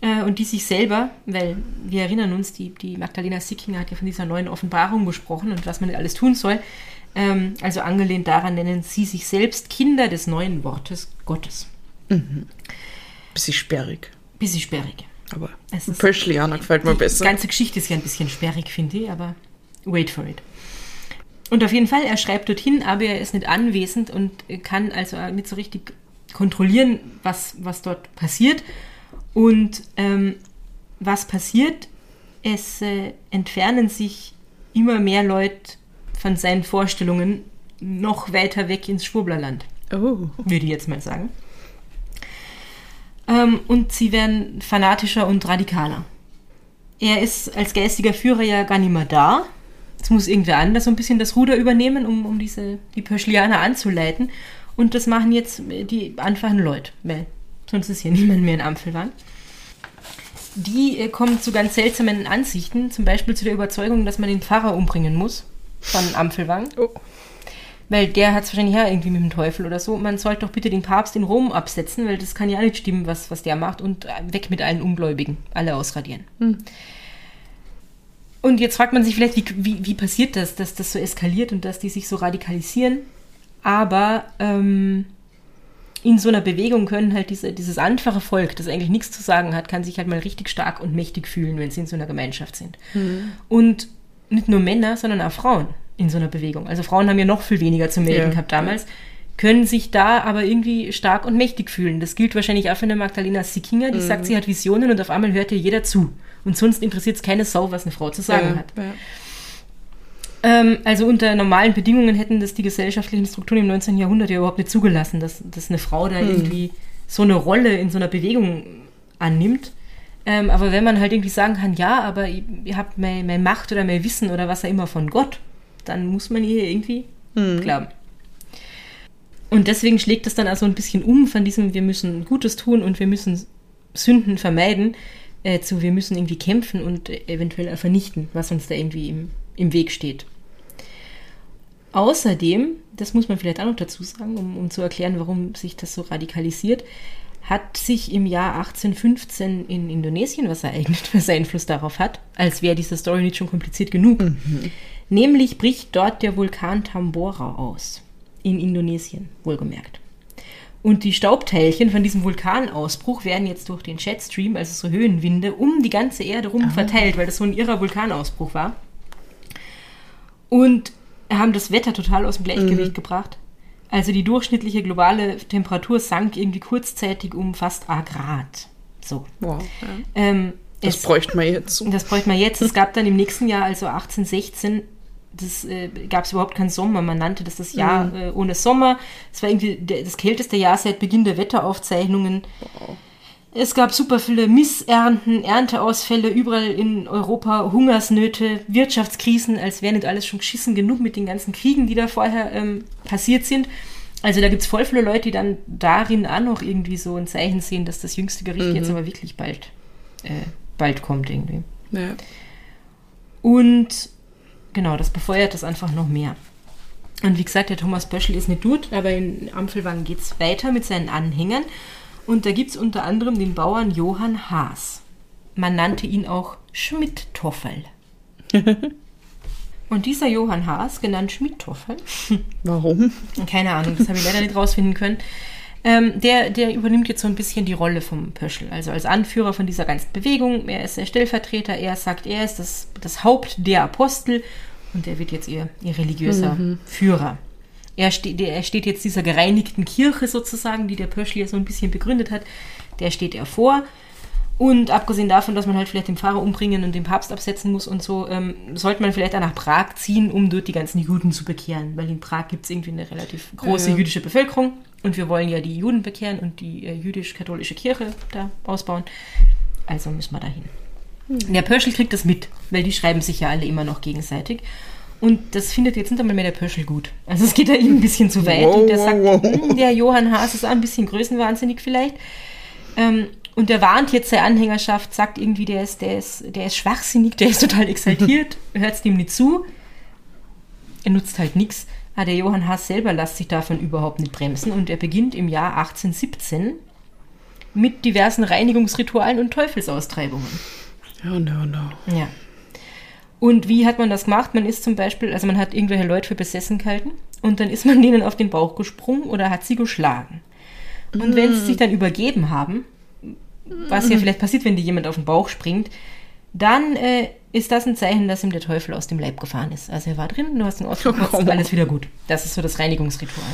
äh, und die sich selber, weil wir erinnern uns, die, die Magdalena Sickinger hat ja von dieser neuen Offenbarung gesprochen und was man nicht alles tun soll. Ähm, also angelehnt daran nennen sie sich selbst Kinder des neuen Wortes Gottes. Bisschen sperrig. Bisschen sperrig. Aber Es ist- Pöschlianer gefällt mir Die besser. ganze Geschichte ist ja ein bisschen sperrig, finde ich, aber wait for it. Und auf jeden Fall, er schreibt dorthin, aber er ist nicht anwesend und kann also nicht so richtig kontrollieren, was, was dort passiert. Und ähm, was passiert? Es äh, entfernen sich immer mehr Leute von seinen Vorstellungen noch weiter weg ins Schwurblerland Oh. würde ich jetzt mal sagen. Ähm, und sie werden fanatischer und radikaler. Er ist als geistiger Führer ja gar nicht mehr da. Jetzt muss irgendwer anders so ein bisschen das Ruder übernehmen, um, um diese, die Pöschlianer anzuleiten. Und das machen jetzt die einfachen Leute, weil sonst ist hier niemand mehr in Ampfelwang. Die äh, kommen zu ganz seltsamen Ansichten, zum Beispiel zu der Überzeugung, dass man den Pfarrer umbringen muss von Ampfelwang. Oh. Weil der hat es wahrscheinlich ja irgendwie mit dem Teufel oder so. Man sollte doch bitte den Papst in Rom absetzen, weil das kann ja nicht stimmen, was, was der macht. Und äh, weg mit allen Ungläubigen. Alle ausradieren. Und jetzt fragt man sich vielleicht, wie, wie, wie passiert das, dass das so eskaliert und dass die sich so radikalisieren. Aber ähm, in so einer Bewegung können halt diese, dieses einfache Volk, das eigentlich nichts zu sagen hat, kann sich halt mal richtig stark und mächtig fühlen, wenn sie in so einer Gemeinschaft sind. Und nicht nur Männer, sondern auch Frauen in so einer Bewegung. Also Frauen haben ja noch viel weniger zu melden Ja, gehabt damals, können sich da aber irgendwie stark und mächtig fühlen. Das gilt wahrscheinlich auch für eine Magdalena Sickinger, die sagt, sie hat Visionen und auf einmal hört ihr jeder zu. Und sonst interessiert es keine Sau, was eine Frau zu sagen ja, hat. Ja. Ähm, also unter normalen Bedingungen hätten das die gesellschaftlichen Strukturen im 19. Jahrhundert ja überhaupt nicht zugelassen, dass, dass eine Frau da irgendwie so eine Rolle in so einer Bewegung annimmt. Ähm, aber wenn man halt irgendwie sagen kann, ja, aber ihr, habt mehr, mehr Macht oder mehr Wissen oder was auch immer von Gott, dann muss man ihr irgendwie glauben. Und deswegen schlägt das dann also ein bisschen um von diesem, wir müssen Gutes tun und wir müssen Sünden vermeiden, äh, zu wir müssen irgendwie kämpfen und eventuell vernichten, was uns da irgendwie im, im Weg steht. Außerdem, das muss man vielleicht auch noch dazu sagen, um, um zu erklären, warum sich das so radikalisiert, hat sich im Jahr 1815 in Indonesien was ereignet, was Einfluss darauf hat, als wäre diese Story nicht schon kompliziert genug. Nämlich bricht dort der Vulkan Tambora aus. In Indonesien, wohlgemerkt. Und die Staubteilchen von diesem Vulkanausbruch werden jetzt durch den Jetstream, also so Höhenwinde, um die ganze Erde rum verteilt, weil das so ein irrer Vulkanausbruch war. Und haben das Wetter total aus dem Gleichgewicht gebracht. Also die durchschnittliche globale Temperatur sank irgendwie kurzzeitig um fast a Grad. So. Wow. Ja. Ähm, Das es- bräuchte man jetzt. das bräuchte man jetzt. Es gab dann im nächsten Jahr, also 1816, das äh, gab es überhaupt keinen Sommer. Man nannte das das Jahr äh, ohne Sommer. Es war irgendwie das kälteste Jahr seit Beginn der Wetteraufzeichnungen. Es gab super viele Missernten, Ernteausfälle, überall in Europa Hungersnöte, Wirtschaftskrisen, als wäre nicht alles schon geschissen genug mit den ganzen Kriegen, die da vorher ähm, passiert sind. Also da gibt es voll viele Leute, die dann darin auch noch irgendwie so ein Zeichen sehen, dass das jüngste Gericht jetzt aber wirklich bald, äh, bald kommt irgendwie. Ja. Und genau, das befeuert das einfach noch mehr. Und wie gesagt, der Thomas Böschel ist nicht tot, aber in Ampfelwang geht es weiter mit seinen Anhängern. Und da gibt es unter anderem den Bauern Johann Haas. Man nannte ihn auch Schmidt-Toffel. Und dieser Johann Haas, genannt Schmidt-Toffel, Warum? keine Ahnung, das habe ich leider nicht rausfinden können, Ähm, der, der übernimmt jetzt so ein bisschen die Rolle vom Pöschel, also als Anführer von dieser ganzen Bewegung. Er ist der Stellvertreter, er sagt, er ist das, das Haupt der Apostel und er wird jetzt ihr, ihr religiöser Führer. Er steht, er steht jetzt dieser gereinigten Kirche sozusagen, die der Pöschel ja so ein bisschen begründet hat, der steht er vor. Und abgesehen davon, dass man halt vielleicht den Pfarrer umbringen und den Papst absetzen muss und so, ähm, sollte man vielleicht auch nach Prag ziehen, um dort die ganzen Juden zu bekehren. Weil in Prag gibt es irgendwie eine relativ große ja. jüdische Bevölkerung und wir wollen ja die Juden bekehren und die äh, jüdisch-katholische Kirche da ausbauen. Also müssen wir dahin. Der Pöschel kriegt das mit, weil die schreiben sich ja alle immer noch gegenseitig. Und das findet jetzt nicht einmal mehr der Pöschel gut. Also es geht da ihm ein bisschen zu weit. Wow, und der wow, sagt, wow. "Hm, der Johann Haas ist auch ein bisschen größenwahnsinnig vielleicht. Ähm, und der warnt jetzt seine Anhängerschaft, sagt irgendwie, der ist, der ist, der ist schwachsinnig, der ist total exaltiert, hört es dem nicht zu. Er nutzt halt nichts. Ah, der Johann Haas selber lässt sich davon überhaupt nicht bremsen und er beginnt im Jahr 1817 mit diversen Reinigungsritualen und Teufelsaustreibungen. Oh no, no. Ja. Und wie hat man das gemacht? Man ist zum Beispiel, also man hat irgendwelche Leute für besessen gehalten und dann ist man denen auf den Bauch gesprungen oder hat sie geschlagen. Und wenn sie sich dann übergeben haben, was ja vielleicht passiert, wenn dir jemand auf den Bauch springt, dann äh, ist das ein Zeichen, dass ihm der Teufel aus dem Leib gefahren ist. Also er war drin, du hast ihn ausgekotzt, Oh. alles wieder gut. Das ist so das Reinigungsritual.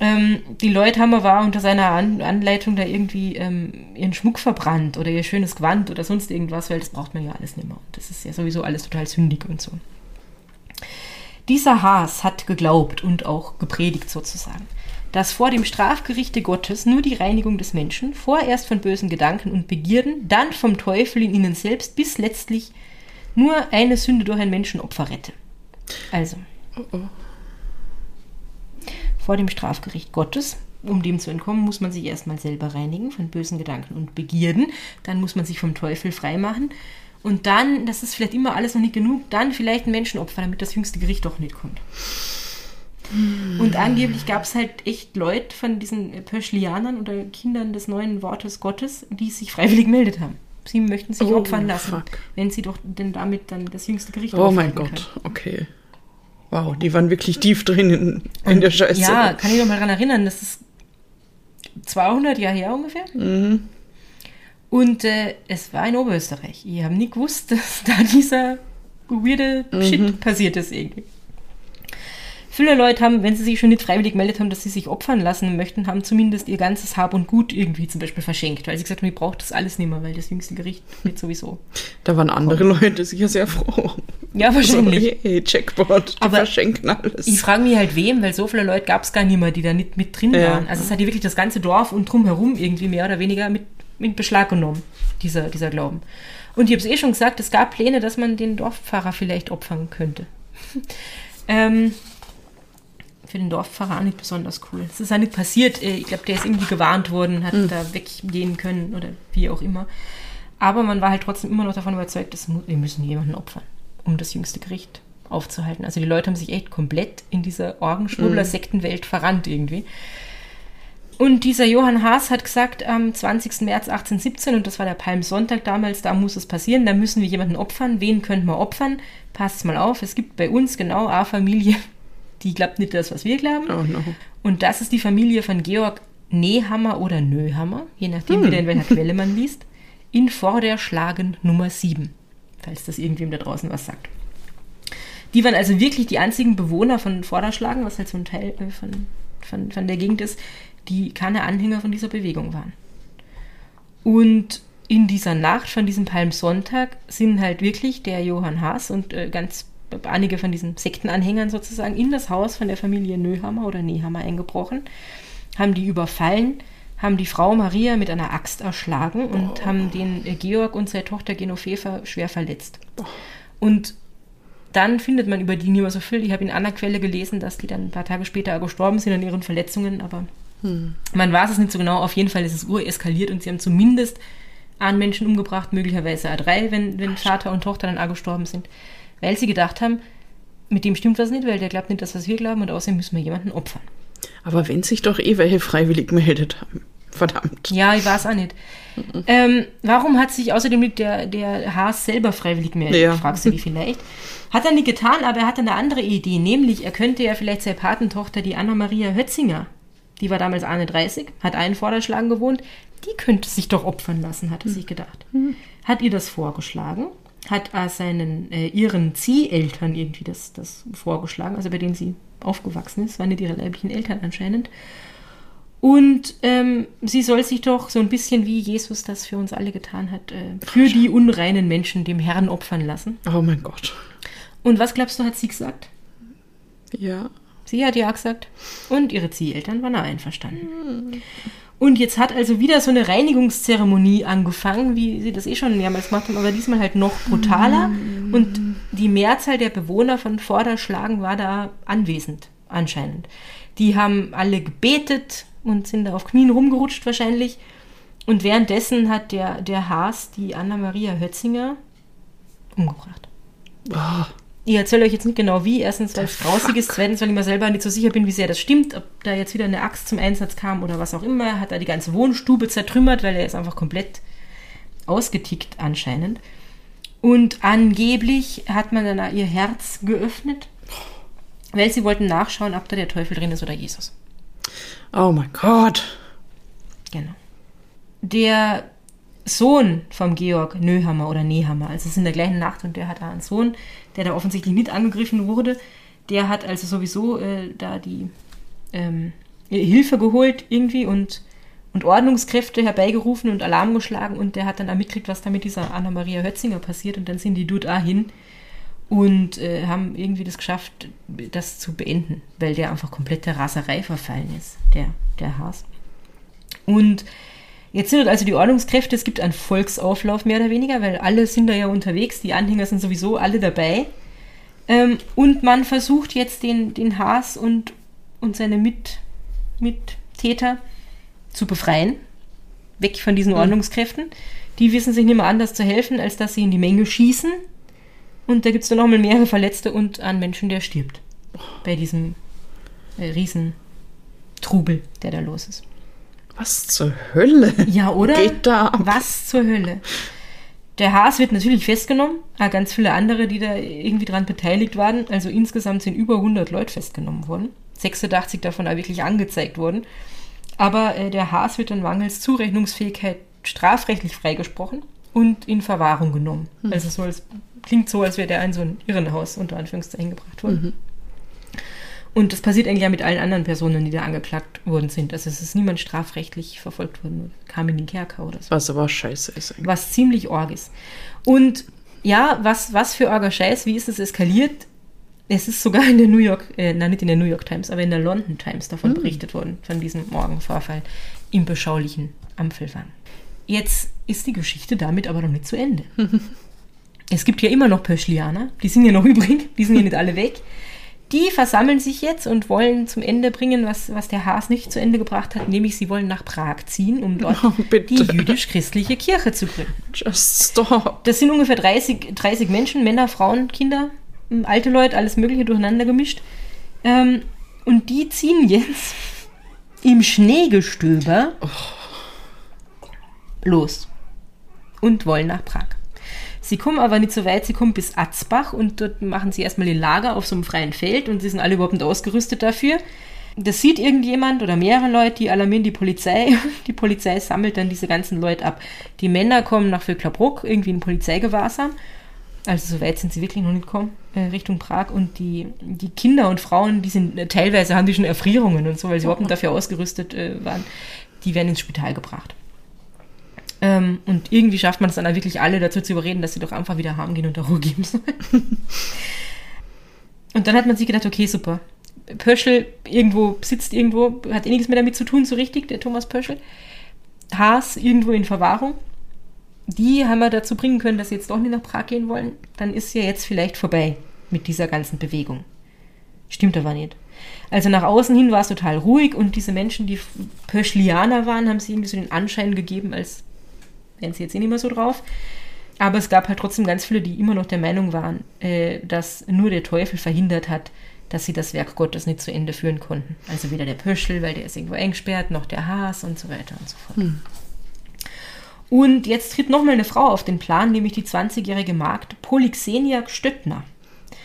Ähm, die Leute haben aber unter seiner An Anleitung da irgendwie ähm, ihren Schmuck verbrannt oder ihr schönes Gewand oder sonst irgendwas, weil das braucht man ja alles nicht mehr. Und das ist ja sowieso alles total sündig und so. Dieser Haas hat geglaubt und auch gepredigt sozusagen, dass vor dem Strafgerichte Gottes nur die Reinigung des Menschen, vorerst von bösen Gedanken und Begierden, dann vom Teufel in ihnen selbst, bis letztlich nur eine Sünde durch ein Menschenopfer rette. Also, vor dem Strafgericht Gottes. Um dem zu entkommen, muss man sich erstmal selber reinigen von bösen Gedanken und Begierden. Dann muss man sich vom Teufel freimachen. Und dann, das ist vielleicht immer alles noch nicht genug, dann vielleicht ein Menschenopfer, damit das jüngste Gericht doch nicht kommt. Und angeblich gab es halt echt Leute von diesen äh, Pöschlianern oder Kindern des neuen Wortes Gottes, die sich freiwillig gemeldet haben. Sie möchten sich Oh, opfern lassen, fuck. wenn sie doch denn damit dann das jüngste Gericht Oh mein Gott, okay. Wow, die waren wirklich tief drin in, in der Scheiße. Ja, kann ich noch mal daran erinnern, das ist 200 Jahre her ungefähr. Mhm. Und äh, es war in Oberösterreich. Ich habe nie gewusst, dass da dieser weirde Mhm. Shit passiert ist irgendwie. Viele Leute haben, wenn sie sich schon nicht freiwillig gemeldet haben, dass sie sich opfern lassen möchten, haben zumindest ihr ganzes Hab und Gut irgendwie zum Beispiel verschenkt, weil sie gesagt haben, ich brauche das alles nicht mehr, weil das jüngste Gericht wird sowieso. Da waren andere Leute sicher sehr froh. Ja, wahrscheinlich. So, hey, Jackpot, die Aber verschenken alles. Ich frage mich halt wem, weil so viele Leute gab es gar nicht mehr, die da nicht mit drin Ja. waren. Also es hat ja wirklich das ganze Dorf und drumherum irgendwie mehr oder weniger mit, mit Beschlag genommen, dieser, dieser Glauben. Und ich habe es eh schon gesagt, es gab Pläne, dass man den Dorfpfarrer vielleicht opfern könnte. ähm, für den Dorfpfarrer auch nicht besonders cool. Es ist ja nicht passiert. Äh, Ich glaube, der ist irgendwie gewarnt worden, hat da weggehen können oder wie auch immer. Aber man war halt trotzdem immer noch davon überzeugt, dass wir müssen jemanden opfern, um das jüngste Gericht aufzuhalten. Also die Leute haben sich echt komplett in dieser Orgenschwurbler-Sektenwelt verrannt irgendwie. Und dieser Johann Haas hat gesagt, am 20. März 1817, und das war der Palmsonntag damals, da muss es passieren, da müssen wir jemanden opfern. Wen könnten wir opfern? Passt mal auf, es gibt bei uns genau eine Familie, die glaubt nicht das, was wir glauben. oh no. Und das ist die Familie von Georg Nehammer oder Nöhammer, je nachdem, wieder in welcher Quelle man liest, in Vorderschlagen Nummer 7, falls das irgendwem da draußen was sagt. Die waren also wirklich die einzigen Bewohner von Vorderschlagen, was halt so ein Teil äh, von, von, von der Gegend ist, die keine Anhänger von dieser Bewegung waren. Und in dieser Nacht von diesem Palmsonntag sind halt wirklich der Johann Haas und äh, ganz einige von diesen Sektenanhängern sozusagen in das Haus von der Familie Nöhammer oder Nehammer eingebrochen, haben die überfallen, haben die Frau Maria mit einer Axt erschlagen und haben den äh, Georg und seine Tochter Genoveva schwer verletzt. Und dann findet man über die nicht mehr so viel. Ich habe in einer Quelle gelesen, dass die dann ein paar Tage später gestorben sind an ihren Verletzungen, aber man weiß es nicht so genau. Auf jeden Fall ist es ureskaliert und sie haben zumindest einen Menschen umgebracht, möglicherweise auch drei, wenn, wenn Vater und Tochter dann auch gestorben sind. Weil sie gedacht haben, mit dem stimmt was nicht, weil der glaubt nicht das, was wir glauben und außerdem müssen wir jemanden opfern. Aber wenn sich doch eh welche freiwillig gemeldet haben. Verdammt. Ja, ich weiß auch nicht. Ähm, warum hat sich außerdem nicht der, der Haas selber freiwillig gemeldet, Ja. fragst du dich vielleicht. Hat er nicht getan, aber er hatte eine andere Idee, nämlich er könnte ja vielleicht seine Patentochter, die Anna-Maria Hötzinger, die war damals 31, hat einen Vorderschlagen gewohnt, die könnte sich doch opfern lassen, hat er sich gedacht. Hat ihr das vorgeschlagen, hat äh, seinen, äh, ihren Zieheltern irgendwie das, das vorgeschlagen, also bei denen sie aufgewachsen ist, waren nicht ihre leiblichen Eltern anscheinend. Und ähm, sie soll sich doch so ein bisschen wie Jesus das für uns alle getan hat, äh, für die unreinen Menschen dem Herrn opfern lassen. Oh mein Gott. Und was glaubst du, hat sie gesagt? Ja. Sie hat ja gesagt. Und ihre Zieheltern waren auch einverstanden. Und jetzt hat also wieder so eine Reinigungszeremonie angefangen, wie sie das eh schon mehrmals gemacht haben, aber diesmal halt noch brutaler. Und die Mehrzahl der Bewohner von Vorderschlagen war da anwesend, anscheinend. Die haben alle gebetet und sind da auf Knien rumgerutscht wahrscheinlich. Und währenddessen hat der, der Haas die Anna-Maria Hötzinger umgebracht. Oh, Ich erzähle euch jetzt nicht genau wie. Erstens, weil es grausig ist. Zweitens, weil ich mir selber nicht so sicher bin, wie sehr das stimmt. Ob da jetzt wieder eine Axt zum Einsatz kam oder was auch immer. Hat er die ganze Wohnstube zertrümmert, weil er ist einfach komplett ausgetickt anscheinend. Und angeblich hat man dann ihr Herz geöffnet, weil sie wollten nachschauen, ob da der Teufel drin ist oder Jesus. oh mein Gott. Genau. Der Sohn vom Georg Nöhammer oder Nehammer, also es ist in der gleichen Nacht und der hat da einen Sohn, der da offensichtlich nicht angegriffen wurde. Der hat also sowieso äh, da die ähm, Hilfe geholt irgendwie und, und Ordnungskräfte herbeigerufen und Alarm geschlagen und der hat dann auch mitgekriegt, was da mit dieser Anna-Maria Hötzinger passiert und dann sind die dort auch hin und äh, haben irgendwie das geschafft, das zu beenden, weil der einfach komplett der Raserei verfallen ist, der, der Haas. Und jetzt sind also die Ordnungskräfte, es gibt einen Volksauflauf mehr oder weniger, weil alle sind da ja unterwegs, die Anhänger sind sowieso alle dabei. Ähm, und man versucht jetzt den, den Haas und, und seine Mit, Mittäter zu befreien, weg von diesen Ordnungskräften. Die wissen sich nicht mehr anders zu helfen, als dass sie in die Menge schießen. Und da gibt es dann nochmal mehrere Verletzte und einen Menschen, der stirbt. Bei diesem äh, Riesentrubel, der da los ist. Was zur Hölle? Ja, oder? Geht da ab? Was zur Hölle? Der Haas wird natürlich festgenommen, ah, ganz viele andere, die da irgendwie dran beteiligt waren. Also insgesamt sind über 100 Leute festgenommen worden. 86 davon auch wirklich angezeigt worden. Aber äh, der Haas wird dann mangels Zurechnungsfähigkeit strafrechtlich freigesprochen und in Verwahrung genommen. Also so als, klingt so, als wäre der in so ein Irrenhaus unter Anführungszeichen gebracht worden. Und das passiert eigentlich ja mit allen anderen Personen, die da angeklagt worden sind. Also es ist niemand strafrechtlich verfolgt worden, kam in den Kerker oder so. Was aber scheiße ist eigentlich. Was ziemlich org ist. Und ja, was, was für orger Scheiß, wie ist es eskaliert? Es ist sogar in der New York, äh, nein, nicht in der New York Times, aber in der London Times davon berichtet worden, von diesem Morgenvorfall im beschaulichen Ampelwang. Jetzt ist die Geschichte damit aber noch nicht zu Ende. es gibt ja immer noch Pöschlianer, die sind ja noch übrig, die sind ja nicht alle weg. Die versammeln sich jetzt und wollen zum Ende bringen, was, was der Haas nicht zu Ende gebracht hat, nämlich sie wollen nach Prag ziehen, um dort Oh, die jüdisch-christliche Kirche zu gründen. Just stop. Das sind ungefähr 30, 30 Menschen, Männer, Frauen, Kinder, alte Leute, alles Mögliche durcheinander gemischt. Ähm, und die ziehen jetzt im Schneegestöber los und wollen nach Prag. Sie kommen aber nicht so weit, sie kommen bis Atzbach und dort machen sie erstmal ihr Lager auf so einem freien Feld und sie sind alle überhaupt nicht ausgerüstet dafür. Das sieht irgendjemand oder mehrere Leute, die alarmieren die Polizei. Die Polizei sammelt dann diese ganzen Leute ab. Die Männer kommen nach Vöcklerbruck, irgendwie in Polizeigewahrsam. Also so weit sind sie wirklich noch nicht gekommen, äh, Richtung Prag. Und die, die Kinder und Frauen, die sind äh, teilweise haben die schon Erfrierungen und so, weil sie überhaupt nicht dafür ausgerüstet äh, waren, die werden ins Spital gebracht. Ähm, und irgendwie schafft man es dann auch wirklich alle dazu zu überreden, dass sie doch einfach wieder heimgehen und da Ruhe geben sollen. und dann hat man sich gedacht, okay, super. Pöschel irgendwo sitzt irgendwo, hat eh nichts mehr damit zu tun, so richtig, der Thomas Pöschel. Haas irgendwo in Verwahrung. Die haben wir dazu bringen können, dass sie jetzt doch nicht nach Prag gehen wollen. Dann ist ja jetzt vielleicht vorbei mit dieser ganzen Bewegung. Stimmt aber nicht. Also nach außen hin war es total ruhig und diese Menschen, die Pöschlianer waren, haben sie irgendwie so den Anschein gegeben, als wären sie jetzt eh nicht mehr so drauf. Aber es gab halt trotzdem ganz viele, die immer noch der Meinung waren, äh, dass nur der Teufel verhindert hat, dass sie das Werk Gottes nicht zu Ende führen konnten. Also weder der Pöschel, weil der ist irgendwo eingesperrt, noch der Haas und so weiter und so fort. Und jetzt tritt nochmal eine Frau auf den Plan, nämlich die 20-jährige Magd Polyxenia Stöttner.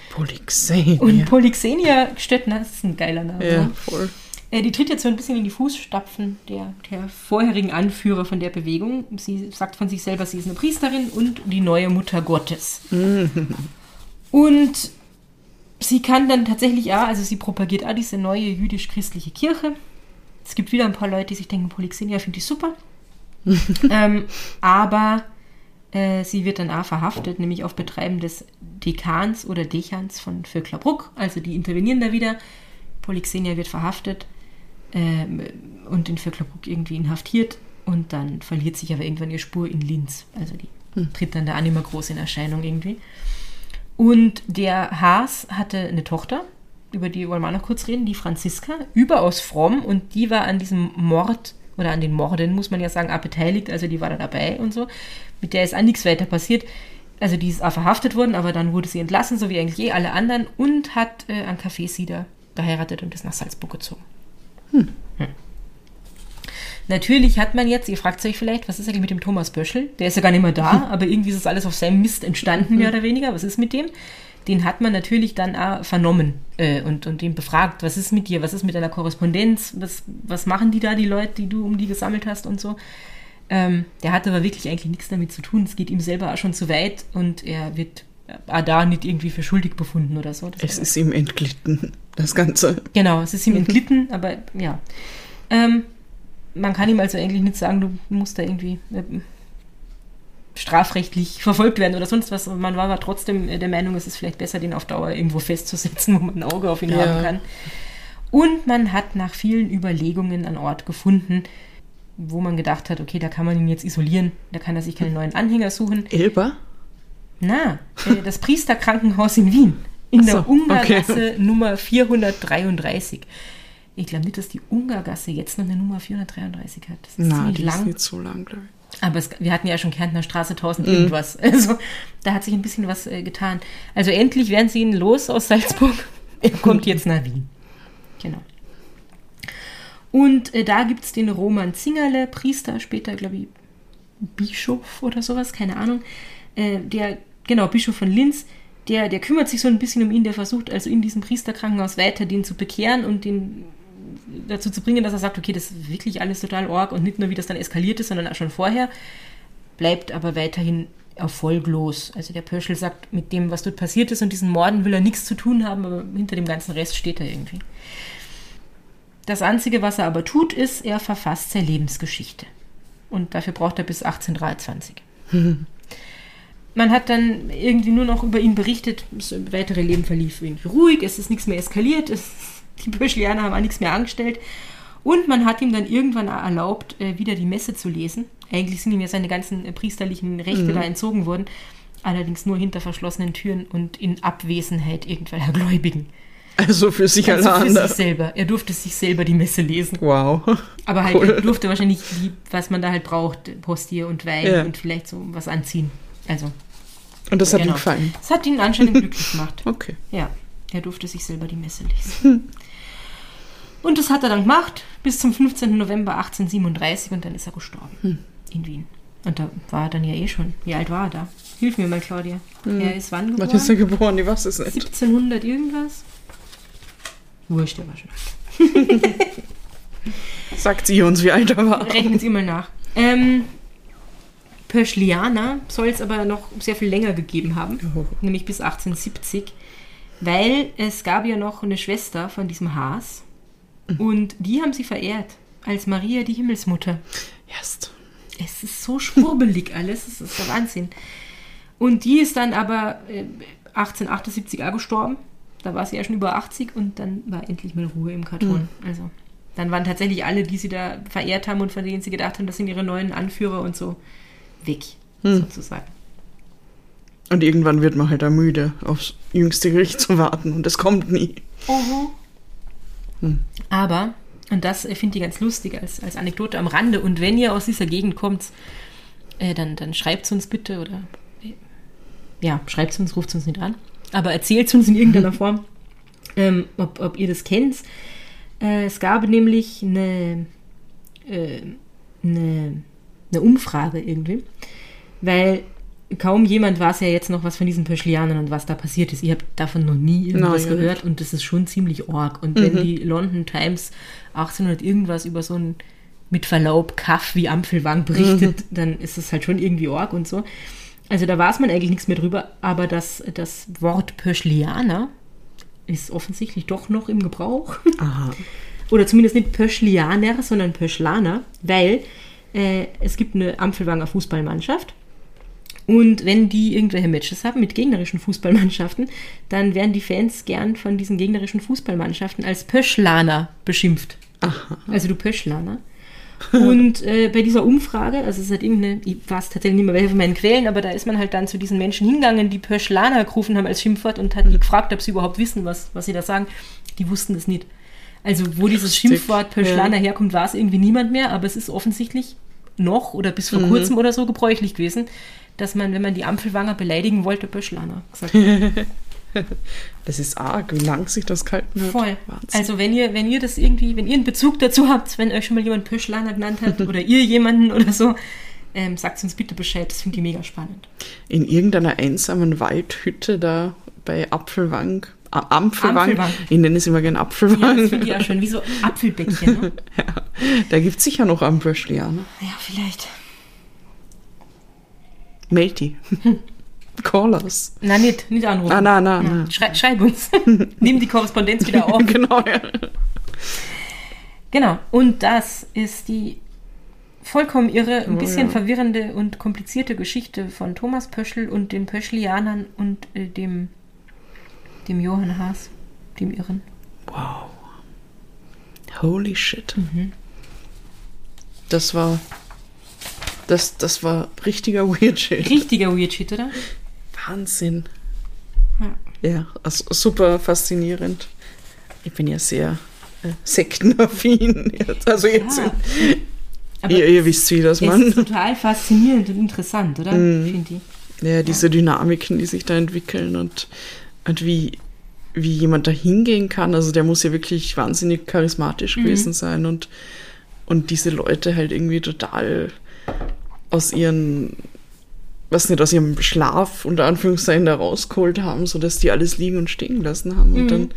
Polixenia. Und Polyxenia Stöttner, das ist ein geiler Name. ja, ne? voll. Äh, die tritt jetzt so ein bisschen in die Fußstapfen der, der vorherigen Anführer von der Bewegung. Sie sagt von sich selber, sie ist eine Priesterin und die neue Mutter Gottes. und sie kann dann tatsächlich auch, also sie propagiert auch diese neue jüdisch-christliche Kirche. Es gibt wieder ein paar Leute, die sich denken, Polyxenia finde ich super. ähm, aber äh, sie wird dann auch verhaftet, nämlich auf Betreiben des Dekans oder Dechans von Vöcklerbruck. Also die intervenieren da wieder. Polyxenia wird verhaftet und in Vöcklerbruck irgendwie inhaftiert und dann verliert sich aber irgendwann ihre Spur in Linz. Also die hm. tritt dann da auch nicht mehr groß in Erscheinung irgendwie. Und der Haas hatte eine Tochter, über die wollen wir noch kurz reden, die Franziska, überaus fromm und die war an diesem Mord oder an den Morden, muss man ja sagen, auch beteiligt, also die war da dabei und so. Mit der ist auch nichts weiter passiert. Also die ist auch verhaftet worden, aber dann wurde sie entlassen, so wie eigentlich je alle anderen, und hat äh, an Café-Sieder geheiratet und ist nach Salzburg gezogen. Hm. Hm. Natürlich hat man jetzt, ihr fragt euch vielleicht, was ist eigentlich mit dem Thomas Böschel? Der ist ja gar nicht mehr da, aber irgendwie ist es alles auf seinem Mist entstanden, mehr oder weniger. Was ist mit dem? Den hat man natürlich dann auch vernommen äh, und, und ihn befragt, was ist mit dir, was ist mit deiner Korrespondenz, was, was machen die da, die Leute, die du um die gesammelt hast und so. Ähm, der hat aber wirklich eigentlich nichts damit zu tun. Es geht ihm selber auch schon zu weit und er wird auch da nicht irgendwie für schuldig befunden oder so. Das es ist ihm entglitten, das Ganze. Genau, es ist ihm entglitten, aber ja. Ähm, man kann ihm also eigentlich nicht sagen, du musst da irgendwie äh, strafrechtlich verfolgt werden oder sonst was. Man war aber trotzdem der Meinung, es ist vielleicht besser, den auf Dauer irgendwo festzusetzen, wo man ein Auge auf ihn ja. haben kann. Und man hat nach vielen Überlegungen einen Ort gefunden, wo man gedacht hat, okay, da kann man ihn jetzt isolieren, da kann er sich keinen neuen Anhänger suchen. Elba? Na, äh, das Priesterkrankenhaus in Wien. In so, der Ungargasse okay. Nummer 433. Ich glaube nicht, dass die Ungargasse jetzt noch eine Nummer 433 hat. Das ist Na, ziemlich die lang. ist nicht so lang, glaube ich. Aber es, wir hatten ja schon Kärntner Straße 1000 mm. irgendwas. Also da hat sich ein bisschen was äh, getan. Also endlich werden sie ihn los aus Salzburg. er kommt jetzt nach Wien. Genau. Und äh, da gibt es den Roman Zingerle, Priester, später, glaube ich, Bischof oder sowas, keine Ahnung. Äh, der, genau, Bischof von Linz, der, der kümmert sich so ein bisschen um ihn, der versucht also in diesem Priesterkrankenhaus weiter den zu bekehren und den dazu zu bringen, dass er sagt, okay, das ist wirklich alles total org und nicht nur, wie das dann eskaliert ist, sondern auch schon vorher, bleibt aber weiterhin erfolglos. Also der Pöschel sagt, mit dem, was dort passiert ist und diesen Morden will er nichts zu tun haben, aber hinter dem ganzen Rest steht er irgendwie. Das Einzige, was er aber tut, ist, er verfasst seine Lebensgeschichte. Und dafür braucht er bis 1823. Man hat dann irgendwie nur noch über ihn berichtet, das weitere Leben verlief irgendwie ruhig, es ist nichts mehr eskaliert, es die Böschlianer haben auch nichts mehr angestellt. Und man hat ihm dann irgendwann erlaubt, äh, wieder die Messe zu lesen. Eigentlich sind ihm ja seine ganzen äh, priesterlichen Rechte mhm. da entzogen worden. Allerdings nur hinter verschlossenen Türen und in Abwesenheit irgendwelcher Gläubigen. Also für sich also alleine. Für sich selber. Er durfte sich selber die Messe lesen. Wow. Aber halt, cool. er durfte wahrscheinlich, die, was man da halt braucht, Postier und Wein ja. und vielleicht so was anziehen. Also. Und das hat genau. ihm gefallen. Das hat ihn anscheinend glücklich gemacht. Okay. Ja. Er durfte sich selber die Messe lesen. Und das hat er dann gemacht bis zum 15. November 1837 und dann ist er gestorben hm. in Wien. Und da war er dann ja eh schon. Wie alt war er da? Hilf mir mal, Claudia. Hm. Er ist wann geboren? Wann ist er geboren? Ich weiß es nicht. 1700 irgendwas? Wurscht, der war schon alt. Sagt sie uns, wie alt er war. Rechnen Sie mal nach. Ähm, Pöschliana soll es aber noch sehr viel länger gegeben haben, oh. nämlich bis 1870, weil es gab ja noch eine Schwester von diesem Haas, und die haben sie verehrt als Maria die Himmelsmutter. Erst. Es ist so schwurbelig alles, es ist der Wahnsinn. Und die ist dann aber 1878 auch gestorben. Da war sie ja schon über 80 und dann war endlich mal Ruhe im Karton. Mhm. Also dann waren tatsächlich alle, die sie da verehrt haben und von denen sie gedacht haben, das sind ihre neuen Anführer und so, weg, mhm. sozusagen. Und irgendwann wird man halt da müde, aufs jüngste Gericht zu warten und es kommt nie. Uh hm. Aber, und das finde ich ganz lustig als, als Anekdote am Rande, und wenn ihr aus dieser Gegend kommt, äh, dann, dann schreibt es uns bitte oder äh, ja, schreibt es uns, ruft es uns nicht an, aber erzählt es uns in irgendeiner Form, ähm, ob, ob ihr das kennt. Äh, es gab nämlich eine, äh, eine, eine Umfrage irgendwie, weil kaum jemand weiß ja jetzt noch was von diesen Pöschlianern und was da passiert ist. Ich habe davon noch nie irgendwas no, gehört und das ist schon ziemlich org. Und mhm. wenn die London Times 1800 irgendwas über so ein mit Verlaub Kaff wie Ampelwang berichtet, dann ist es halt schon irgendwie Org und so. Also da weiß man eigentlich nichts mehr drüber, aber das, das Wort Pöschlianer ist offensichtlich doch noch im Gebrauch. Aha. Oder zumindest nicht Pöschlianer, sondern Pöschlaner, weil äh, es gibt eine Ampelwanger Fußballmannschaft. Und wenn die irgendwelche Matches haben mit gegnerischen Fußballmannschaften, dann werden die Fans gern von diesen gegnerischen Fußballmannschaften als Pöschlaner beschimpft. Aha. Also du Pöschlaner. Und äh, bei dieser Umfrage, also es hat irgendeine, ich weiß tatsächlich nicht mehr welche von meinen Quellen, aber da ist man halt dann zu diesen Menschen hingegangen, die Pöschlaner gerufen haben als Schimpfwort und hat die gefragt, ob sie überhaupt wissen, was, was sie da sagen. Die wussten es nicht. Also wo dieses Schimpfwort Pöschlaner herkommt, weiß irgendwie niemand mehr, aber es ist offensichtlich noch oder bis vor kurzem oder so gebräuchlich gewesen, dass man, wenn man die Ampelwanger beleidigen wollte, Pöschlaner gesagt hat. Das ist arg, wie lang sich das gehalten hat. Voll. Wahnsinn. Also wenn ihr, wenn ihr das irgendwie, wenn ihr einen Bezug dazu habt, wenn euch schon mal jemand Pöschlaner genannt hat oder ihr jemanden oder so, ähm, sagt uns bitte Bescheid. Das finde ich mega spannend. In irgendeiner einsamen Waldhütte da bei Apfelwang, A- Ampfelwang, Ampfelwang. ich nenne es immer gern Ja, Apfelwang. das finde ich auch schon wie so Apfelbäckchen. Ne? Ja, da gibt es sicher noch Ampelschliane. Ja, vielleicht. Melty. Call us. Na, nicht, nicht anrufen. Ah, na, na, Ja. na. Schrei, schreib uns. Nimm die Korrespondenz wieder auf. genau, ja. Genau. Und das ist die vollkommen irre, ein Oh, bisschen ja. verwirrende und komplizierte Geschichte von Thomas Pöschl und den Pöschlianern und äh, dem, dem Johann Haas, dem Irren. Wow. Holy shit. Mhm. Das war. Das, das war richtiger Weird Shit. Richtiger Weird Shit, oder? Wahnsinn. Ja. Ja, also super faszinierend. Ich bin ja sehr äh, sektenaffin. Jetzt. Also jetzt, Ja. Aber ihr, ihr wisst, wie das man. ist total faszinierend und interessant, oder? Mhm. Finde ich. Ja, diese Dynamiken, die sich da entwickeln und, und wie, wie jemand da hingehen kann. Also der muss ja wirklich wahnsinnig charismatisch Mhm. gewesen sein und, und diese Leute halt irgendwie total aus ihren, was nicht, aus ihrem Schlaf unter Anführungszeichen da rausgeholt haben, sodass die alles liegen und stehen gelassen haben. Und Mhm. dann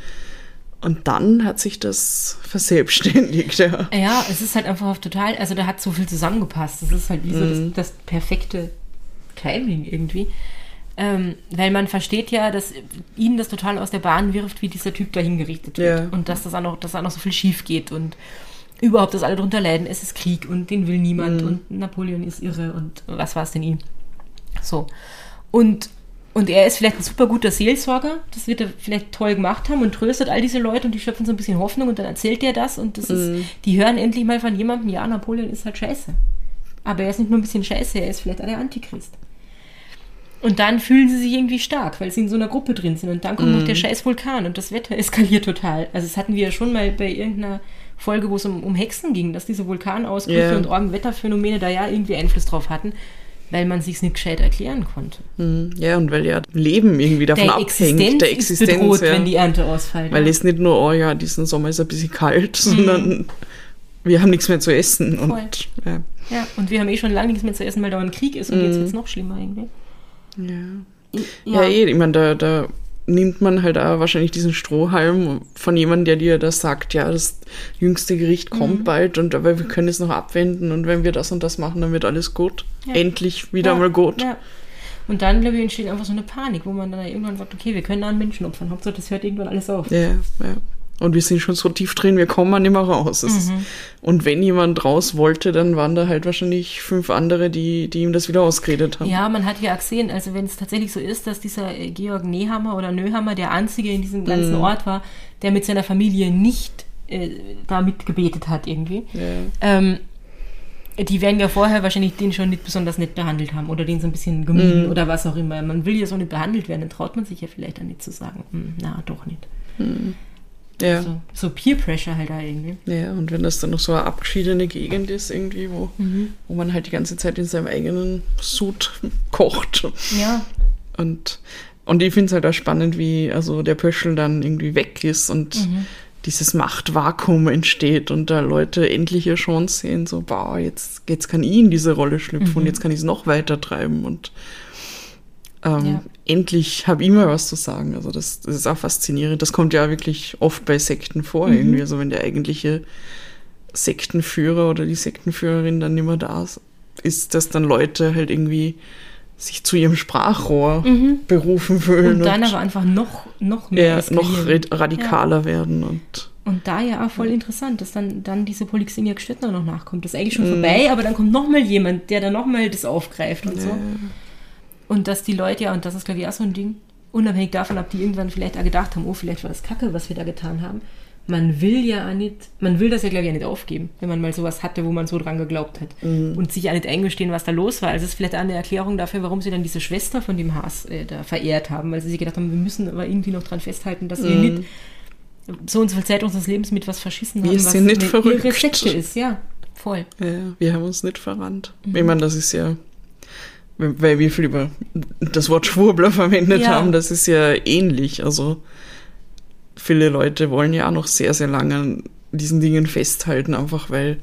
und dann hat sich das verselbstständigt, ja. Ja, es ist halt einfach total, also da hat so viel zusammengepasst. Das ist halt wie so Mhm. das, das perfekte Timing irgendwie. Ähm, weil man versteht ja, dass ihnen das total aus der Bahn wirft, wie dieser Typ dahin gerichtet wird. Ja. Und dass das auch noch, dass auch noch so viel schief geht und überhaupt, dass alle drunter leiden. Es ist Krieg und den will niemand Mhm. und Napoleon ist irre und was war es denn ihm? So. Und, und er ist vielleicht ein super guter Seelsorger, das wird er vielleicht toll gemacht haben und tröstet all diese Leute und die schöpfen so ein bisschen Hoffnung und dann erzählt er das und das ist, die hören endlich mal von jemandem, ja, Napoleon ist halt scheiße. Aber er ist nicht nur ein bisschen scheiße, er ist vielleicht auch der Antichrist. Und dann fühlen sie sich irgendwie stark, weil sie in so einer Gruppe drin sind. Und dann kommt noch der scheiß Vulkan und das Wetter eskaliert total. Also das hatten wir ja schon mal bei irgendeiner Folge, wo es um, um Hexen ging, dass diese Vulkanausbrüche Ja. und Orgenwetterphänomene da ja irgendwie Einfluss drauf hatten, weil man sich's nicht gescheit erklären konnte. Mhm. Ja, und weil ja Leben irgendwie davon Der abhängt, Existenz, der ist Existenz. bedroht, ja. wenn die Ernte ausfällt. Weil ja. es nicht nur, oh ja, diesen Sommer ist ein bisschen kalt, sondern wir haben nichts mehr zu essen. Voll. Und ja. ja, und wir haben eh schon lange nichts mehr zu essen, weil da ein Krieg ist und Mhm. jetzt wird's noch schlimmer irgendwie. Ja. Ja, eh, ich meine, da, da nimmt man halt auch wahrscheinlich diesen Strohhalm von jemandem, der dir das sagt, ja, das jüngste Gericht kommt Mhm. bald und aber wir können es noch abwenden und wenn wir das und das machen, dann wird alles gut. Ja. Endlich wieder ja, mal gut. Ja. Und dann, glaube ich, entsteht einfach so eine Panik, wo man dann irgendwann sagt, okay, wir können da einen Menschen opfern. Hauptsache, das hört irgendwann alles auf. Ja, ja. Und wir sind schon so tief drin, wir kommen nicht mehr raus. Mhm. und wenn jemand raus wollte, dann waren da halt wahrscheinlich fünf andere, die, die ihm das wieder ausgeredet haben. Ja, man hat ja auch gesehen, also wenn es tatsächlich so ist, dass dieser äh, Georg Nehammer oder Nöhammer der Einzige in diesem ganzen Mhm. Ort war, der mit seiner Familie nicht äh, da mitgebetet hat irgendwie. Ja. Ähm, die werden ja vorher wahrscheinlich den schon nicht besonders nett behandelt haben oder den so ein bisschen gemieden Mhm. oder was auch immer. Man will ja so nicht behandelt werden, dann traut man sich ja vielleicht dann nicht zu sagen, hm, na, doch nicht. Ja. So, so Peer Pressure halt da irgendwie. ja, und wenn das dann noch so eine abgeschiedene Gegend ist, irgendwie, wo, Mhm. wo man halt die ganze Zeit in seinem eigenen Sud kocht. Ja, Und, und ich finde es halt auch spannend, wie also der Pöschel dann irgendwie weg ist und Mhm. dieses Machtvakuum entsteht und da Leute endlich ihre Chance sehen, so, boah, jetzt, jetzt kann ich in diese Rolle schlüpfen Mhm. und jetzt kann ich es noch weiter treiben und ähm, Ja. Endlich habe ich mal was zu sagen. Also das, das ist auch faszinierend. Das kommt ja wirklich oft bei Sekten vor, Mhm. irgendwie. Also wenn der eigentliche Sektenführer oder die Sektenführerin dann nicht mehr da ist, dass dann Leute halt irgendwie sich zu ihrem Sprachrohr berufen fühlen. Und dann aber einfach noch, noch mehr ja, noch radikaler werden und Und da ja auch voll interessant, dass dann, dann diese Polixenia Gstettner noch nachkommt. Das ist eigentlich schon vorbei, aber dann kommt noch mal jemand, der dann noch mal das aufgreift und so. Und dass die Leute, ja, und das ist glaube ich auch so ein Ding, unabhängig davon, ob die irgendwann vielleicht auch gedacht haben, oh, vielleicht war das Kacke, was wir da getan haben. Man will ja auch nicht, man will das ja glaube ich auch nicht aufgeben, wenn man mal sowas hatte, wo man so dran geglaubt hat. Und sich ja nicht eingestehen, was da los war. Also das ist vielleicht auch eine Erklärung dafür, warum sie dann diese Schwester von dem Haas äh, da verehrt haben, weil sie sich gedacht haben, wir müssen aber irgendwie noch dran festhalten, dass wir nicht so und so viel Zeit unseres Lebens mit was verschissen Wir haben, sind was nicht eine verrückt. irre Sekte ist. Ja, voll. Ja, wir haben uns nicht verrannt. Ich meine, das ist ja, weil wir viel über das Wort Schwurbler verwendet Ja. haben, das ist ja ähnlich. Also viele Leute wollen ja auch noch sehr, sehr lange an diesen Dingen festhalten, einfach weil,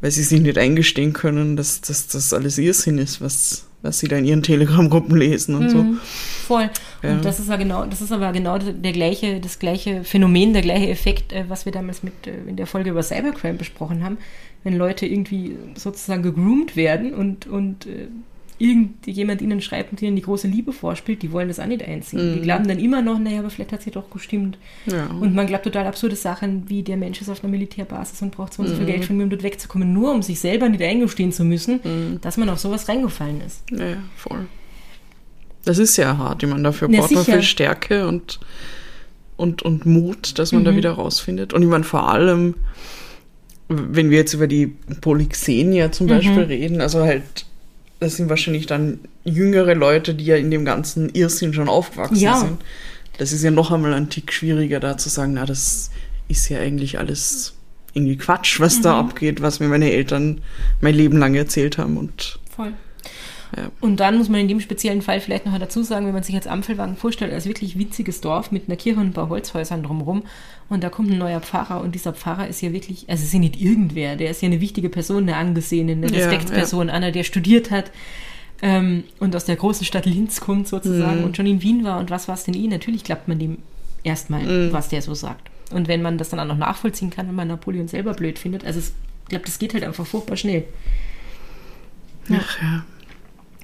weil sie sich nicht eingestehen können, dass dass das alles Irrsinn ist, was, was sie da in ihren Telegram-Gruppen lesen und so. Mhm. Voll. Ja. Und das ist ja genau, das ist aber genau der gleiche, das gleiche Phänomen, der gleiche Effekt, äh, was wir damals mit äh, in der Folge über Cybercrime besprochen haben, wenn Leute irgendwie sozusagen gegroomt werden und, und äh, irgendjemand ihnen schreibt und ihnen die große Liebe vorspielt, die wollen das auch nicht einziehen. Die glauben dann immer noch, naja, aber vielleicht hat sie doch gestimmt. Ja. Und man glaubt total absurde Sachen, wie der Mensch ist auf einer Militärbasis und braucht so und so viel Geld von mir, um dort wegzukommen, nur um sich selber nicht eingestehen zu müssen, dass man auf sowas reingefallen ist. Ja, voll. Das ist ja hart. Ich meine, dafür Ja, braucht man viel Stärke und, und, und Mut, dass man da Mhm. wieder rausfindet. Und ich meine, vor allem, wenn wir jetzt über die Polyxenia zum Mhm. Beispiel reden, also halt, das sind wahrscheinlich dann jüngere Leute, die ja in dem ganzen Irrsinn schon aufgewachsen Ja. sind. Das ist ja noch einmal ein Tick schwieriger, da zu sagen, na, das ist ja eigentlich alles irgendwie Quatsch, was da Mhm. abgeht, was mir meine Eltern mein Leben lang erzählt haben und Voll. Ja. Und dann muss man in dem speziellen Fall vielleicht noch dazu sagen, wenn man sich jetzt Ampelwagen vorstellt, als wirklich winziges Dorf mit einer Kirche und ein paar Holzhäusern drumherum und da kommt ein neuer Pfarrer und dieser Pfarrer ist ja wirklich, also ist ja nicht irgendwer, der ist ja eine wichtige Person, eine angesehene, eine Ja, Respektsperson, einer, der studiert hat ähm, und aus der großen Stadt Linz kommt sozusagen Mhm. und schon in Wien war und was war es denn eh? Natürlich glaubt man dem erstmal, Mhm. was der so sagt. Und wenn man das dann auch noch nachvollziehen kann, wenn man Napoleon selber blöd findet, also es- ich glaube, das geht halt einfach furchtbar schnell. ach ja,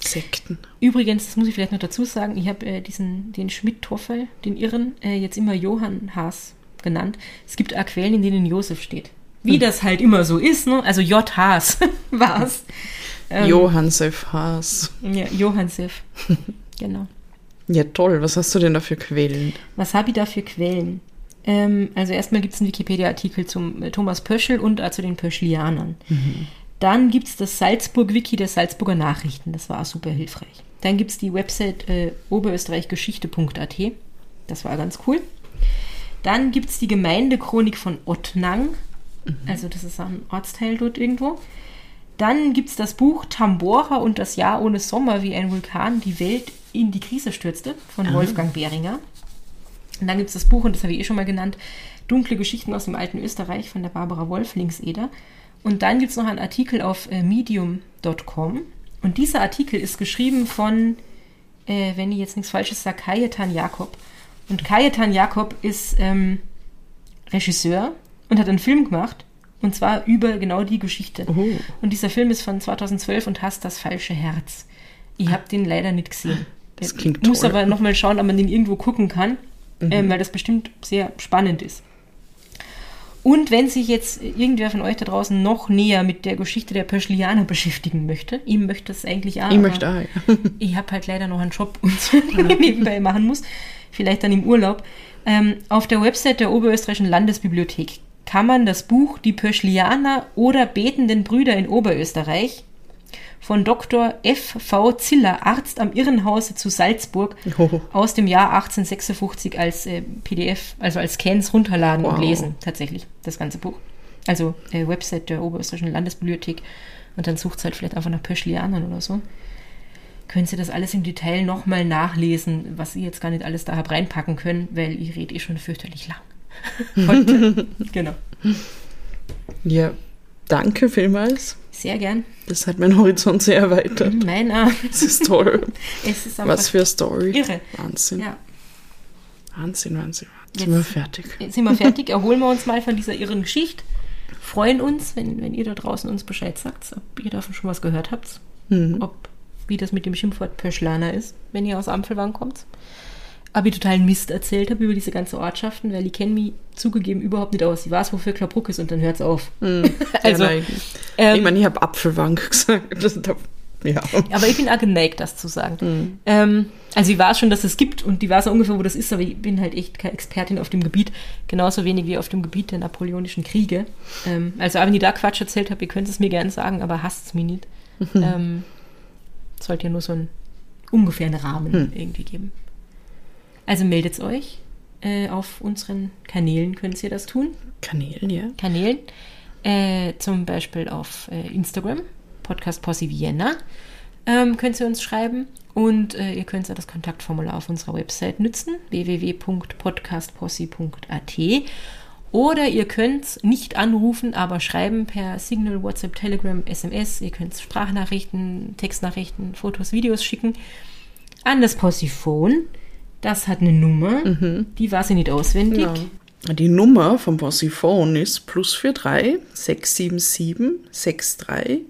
Sekten. Übrigens, das muss ich vielleicht noch dazu sagen, ich habe äh, diesen, den Schmidt-Toffel, den Irren, äh, jetzt immer Johann Haas genannt. Es gibt auch Quellen, in denen Josef steht. Wie das halt immer so ist, ne? Also J. Haas war's. Ähm, Johann Seif Haas. Ja, Johannsef. genau. Ja, toll. Was hast du denn da für Quellen? Was habe ich da für Quellen? Ähm, also erstmal gibt es einen Wikipedia-Artikel zum äh, Thomas Pöschel und äh, zu den Pöschlianern. Dann gibt es das Salzburg-Wiki der Salzburger Nachrichten. Das war super hilfreich. Dann gibt es die Website äh, oberösterreichgeschichte.at. Das war ganz cool. Dann gibt es die Gemeindechronik von Ottnang. Also das ist ein Ortsteil dort irgendwo. Dann gibt es das Buch Tambora und das Jahr ohne Sommer, wie ein Vulkan die Welt in die Krise stürzte von Wolfgang Behringer. Und dann gibt es das Buch, und das habe ich eh schon mal genannt, Dunkle Geschichten aus dem alten Österreich von der Barbara Wolf, Linkseder. Und dann gibt es noch einen Artikel auf äh, medium.com. Und dieser Artikel ist geschrieben von, äh, wenn ich jetzt nichts Falsches sage, Kajetan Jakob. Und Kajetan Jakob ist ähm, Regisseur und hat einen Film gemacht. Und zwar über genau die Geschichte. Oh. Und dieser Film ist von 2012 und heißt Das falsche Herz. Ich habe den leider nicht gesehen. Das klingt Ich muss toll. aber nochmal schauen, ob man den irgendwo gucken kann, ähm, weil das bestimmt sehr spannend ist. Und wenn sich jetzt irgendwer von euch da draußen noch näher mit der Geschichte der Pöschlianer beschäftigen möchte, ihm möchte es eigentlich auch. Ich möchte auch, ja. ich habe halt leider noch einen Job und so, den ich nebenbei machen muss. Vielleicht dann im Urlaub. Ähm, auf der Website der Oberösterreichischen Landesbibliothek kann man das Buch Die Pöschlianer oder Betenden Brüder in Oberösterreich von Dr. F. V. Ziller, Arzt am Irrenhause zu Salzburg, Oh. aus dem Jahr 1856 als äh, PDF, also als Scans runterladen und Wow. lesen, tatsächlich, das ganze Buch. Also äh, Website der Oberösterreichischen Landesbibliothek und dann sucht halt vielleicht einfach nach Pöschlianern oder so. Können Sie das alles im Detail nochmal nachlesen, was ich jetzt gar nicht alles da habe reinpacken können, weil ich rede eh schon fürchterlich lang. Heute. genau. Ja, danke vielmals. Sehr gern. Das hat meinen Horizont sehr erweitert. Mein Arm. Das ist toll. Es ist Was für eine Story. irre. Wahnsinn. Ja. Wahnsinn, Wahnsinn. Jetzt Jetzt- sind wir fertig. Jetzt sind wir fertig. Erholen wir uns mal von dieser irren Geschichte. freuen uns, wenn, wenn ihr da draußen uns Bescheid sagt, ob ihr davon schon was gehört habt. Mhm. Ob, wie das mit dem Schimpfwort Pöschlaner ist, wenn ihr aus Ampelwang kommt. Ob ich totalen Mist erzählt habe über diese ganzen Ortschaften, weil die kennen mich zugegeben überhaupt nicht aus. Ich weiß, wofür Klappruck ist und dann hört's auf. also, ja, ähm, ich meine, ich habe Apfelwank gesagt. Das, da, ja. Aber ich bin auch geneigt, das zu sagen. Ähm, also ich weiß schon, dass es gibt und die weiß auch ungefähr, wo das ist, aber ich bin halt echt keine Expertin auf dem Gebiet. Genauso wenig wie auf dem Gebiet der napoleonischen Kriege. Ähm, also auch wenn ich da Quatsch erzählt habe, ihr könnt es mir gerne sagen, aber hasst es mir nicht. ähm, sollte ja nur so einen ungefähren Rahmen irgendwie geben. Also meldet euch. Äh, auf unseren Kanälen könnt ihr das tun. Kanälen, ja. Kanälen. Äh, zum Beispiel auf äh, Instagram, Podcast Posse Vienna, ähm, könnt ihr uns schreiben. Und äh, ihr könnt ja das Kontaktformular auf unserer Website nutzen, www.podcastposse.at. Oder ihr könnt nicht anrufen, aber schreiben per Signal, WhatsApp, Telegram, SMS. Ihr könnt Sprachnachrichten, Textnachrichten, Fotos, Videos schicken an das Possiphone. Das hat eine Nummer, die weiß ich nicht auswendig. Ja. Die Nummer vom Possiphone ist plus 43 677 63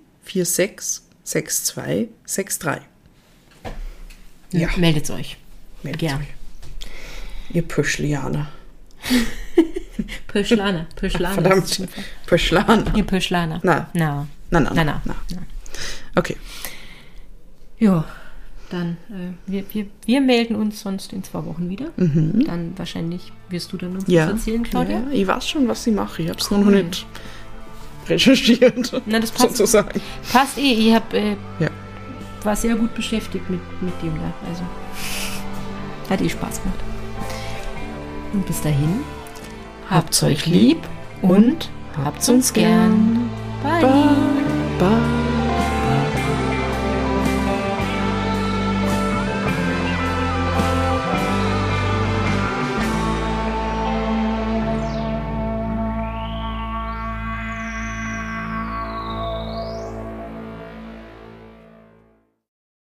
46 62 63. Ja. Meldet euch. Meldet Gern. euch. Ihr Pöschlianer. Pöschlaner. Pöschlaner. Verdammt. Pöschlaner. Ihr Pöschlaner. Na. Na. Na, na, Na, na, na. na. Okay. Ja, dann, äh, wir, wir, wir melden uns sonst in zwei Wochen wieder. Dann wahrscheinlich wirst du dann uns Ja. was erzählen, Claudia. ja. Ich weiß schon, was ich mache. Ich habe es noch Cool. nicht recherchiert. Na, das passt. Sozusagen. Passt eh, ich hab, äh, Ja. war sehr gut beschäftigt mit, mit dem da. Also, hat eh Spaß gemacht. Und bis dahin, habt's euch lieb und habt's uns gern. Bye. Bye.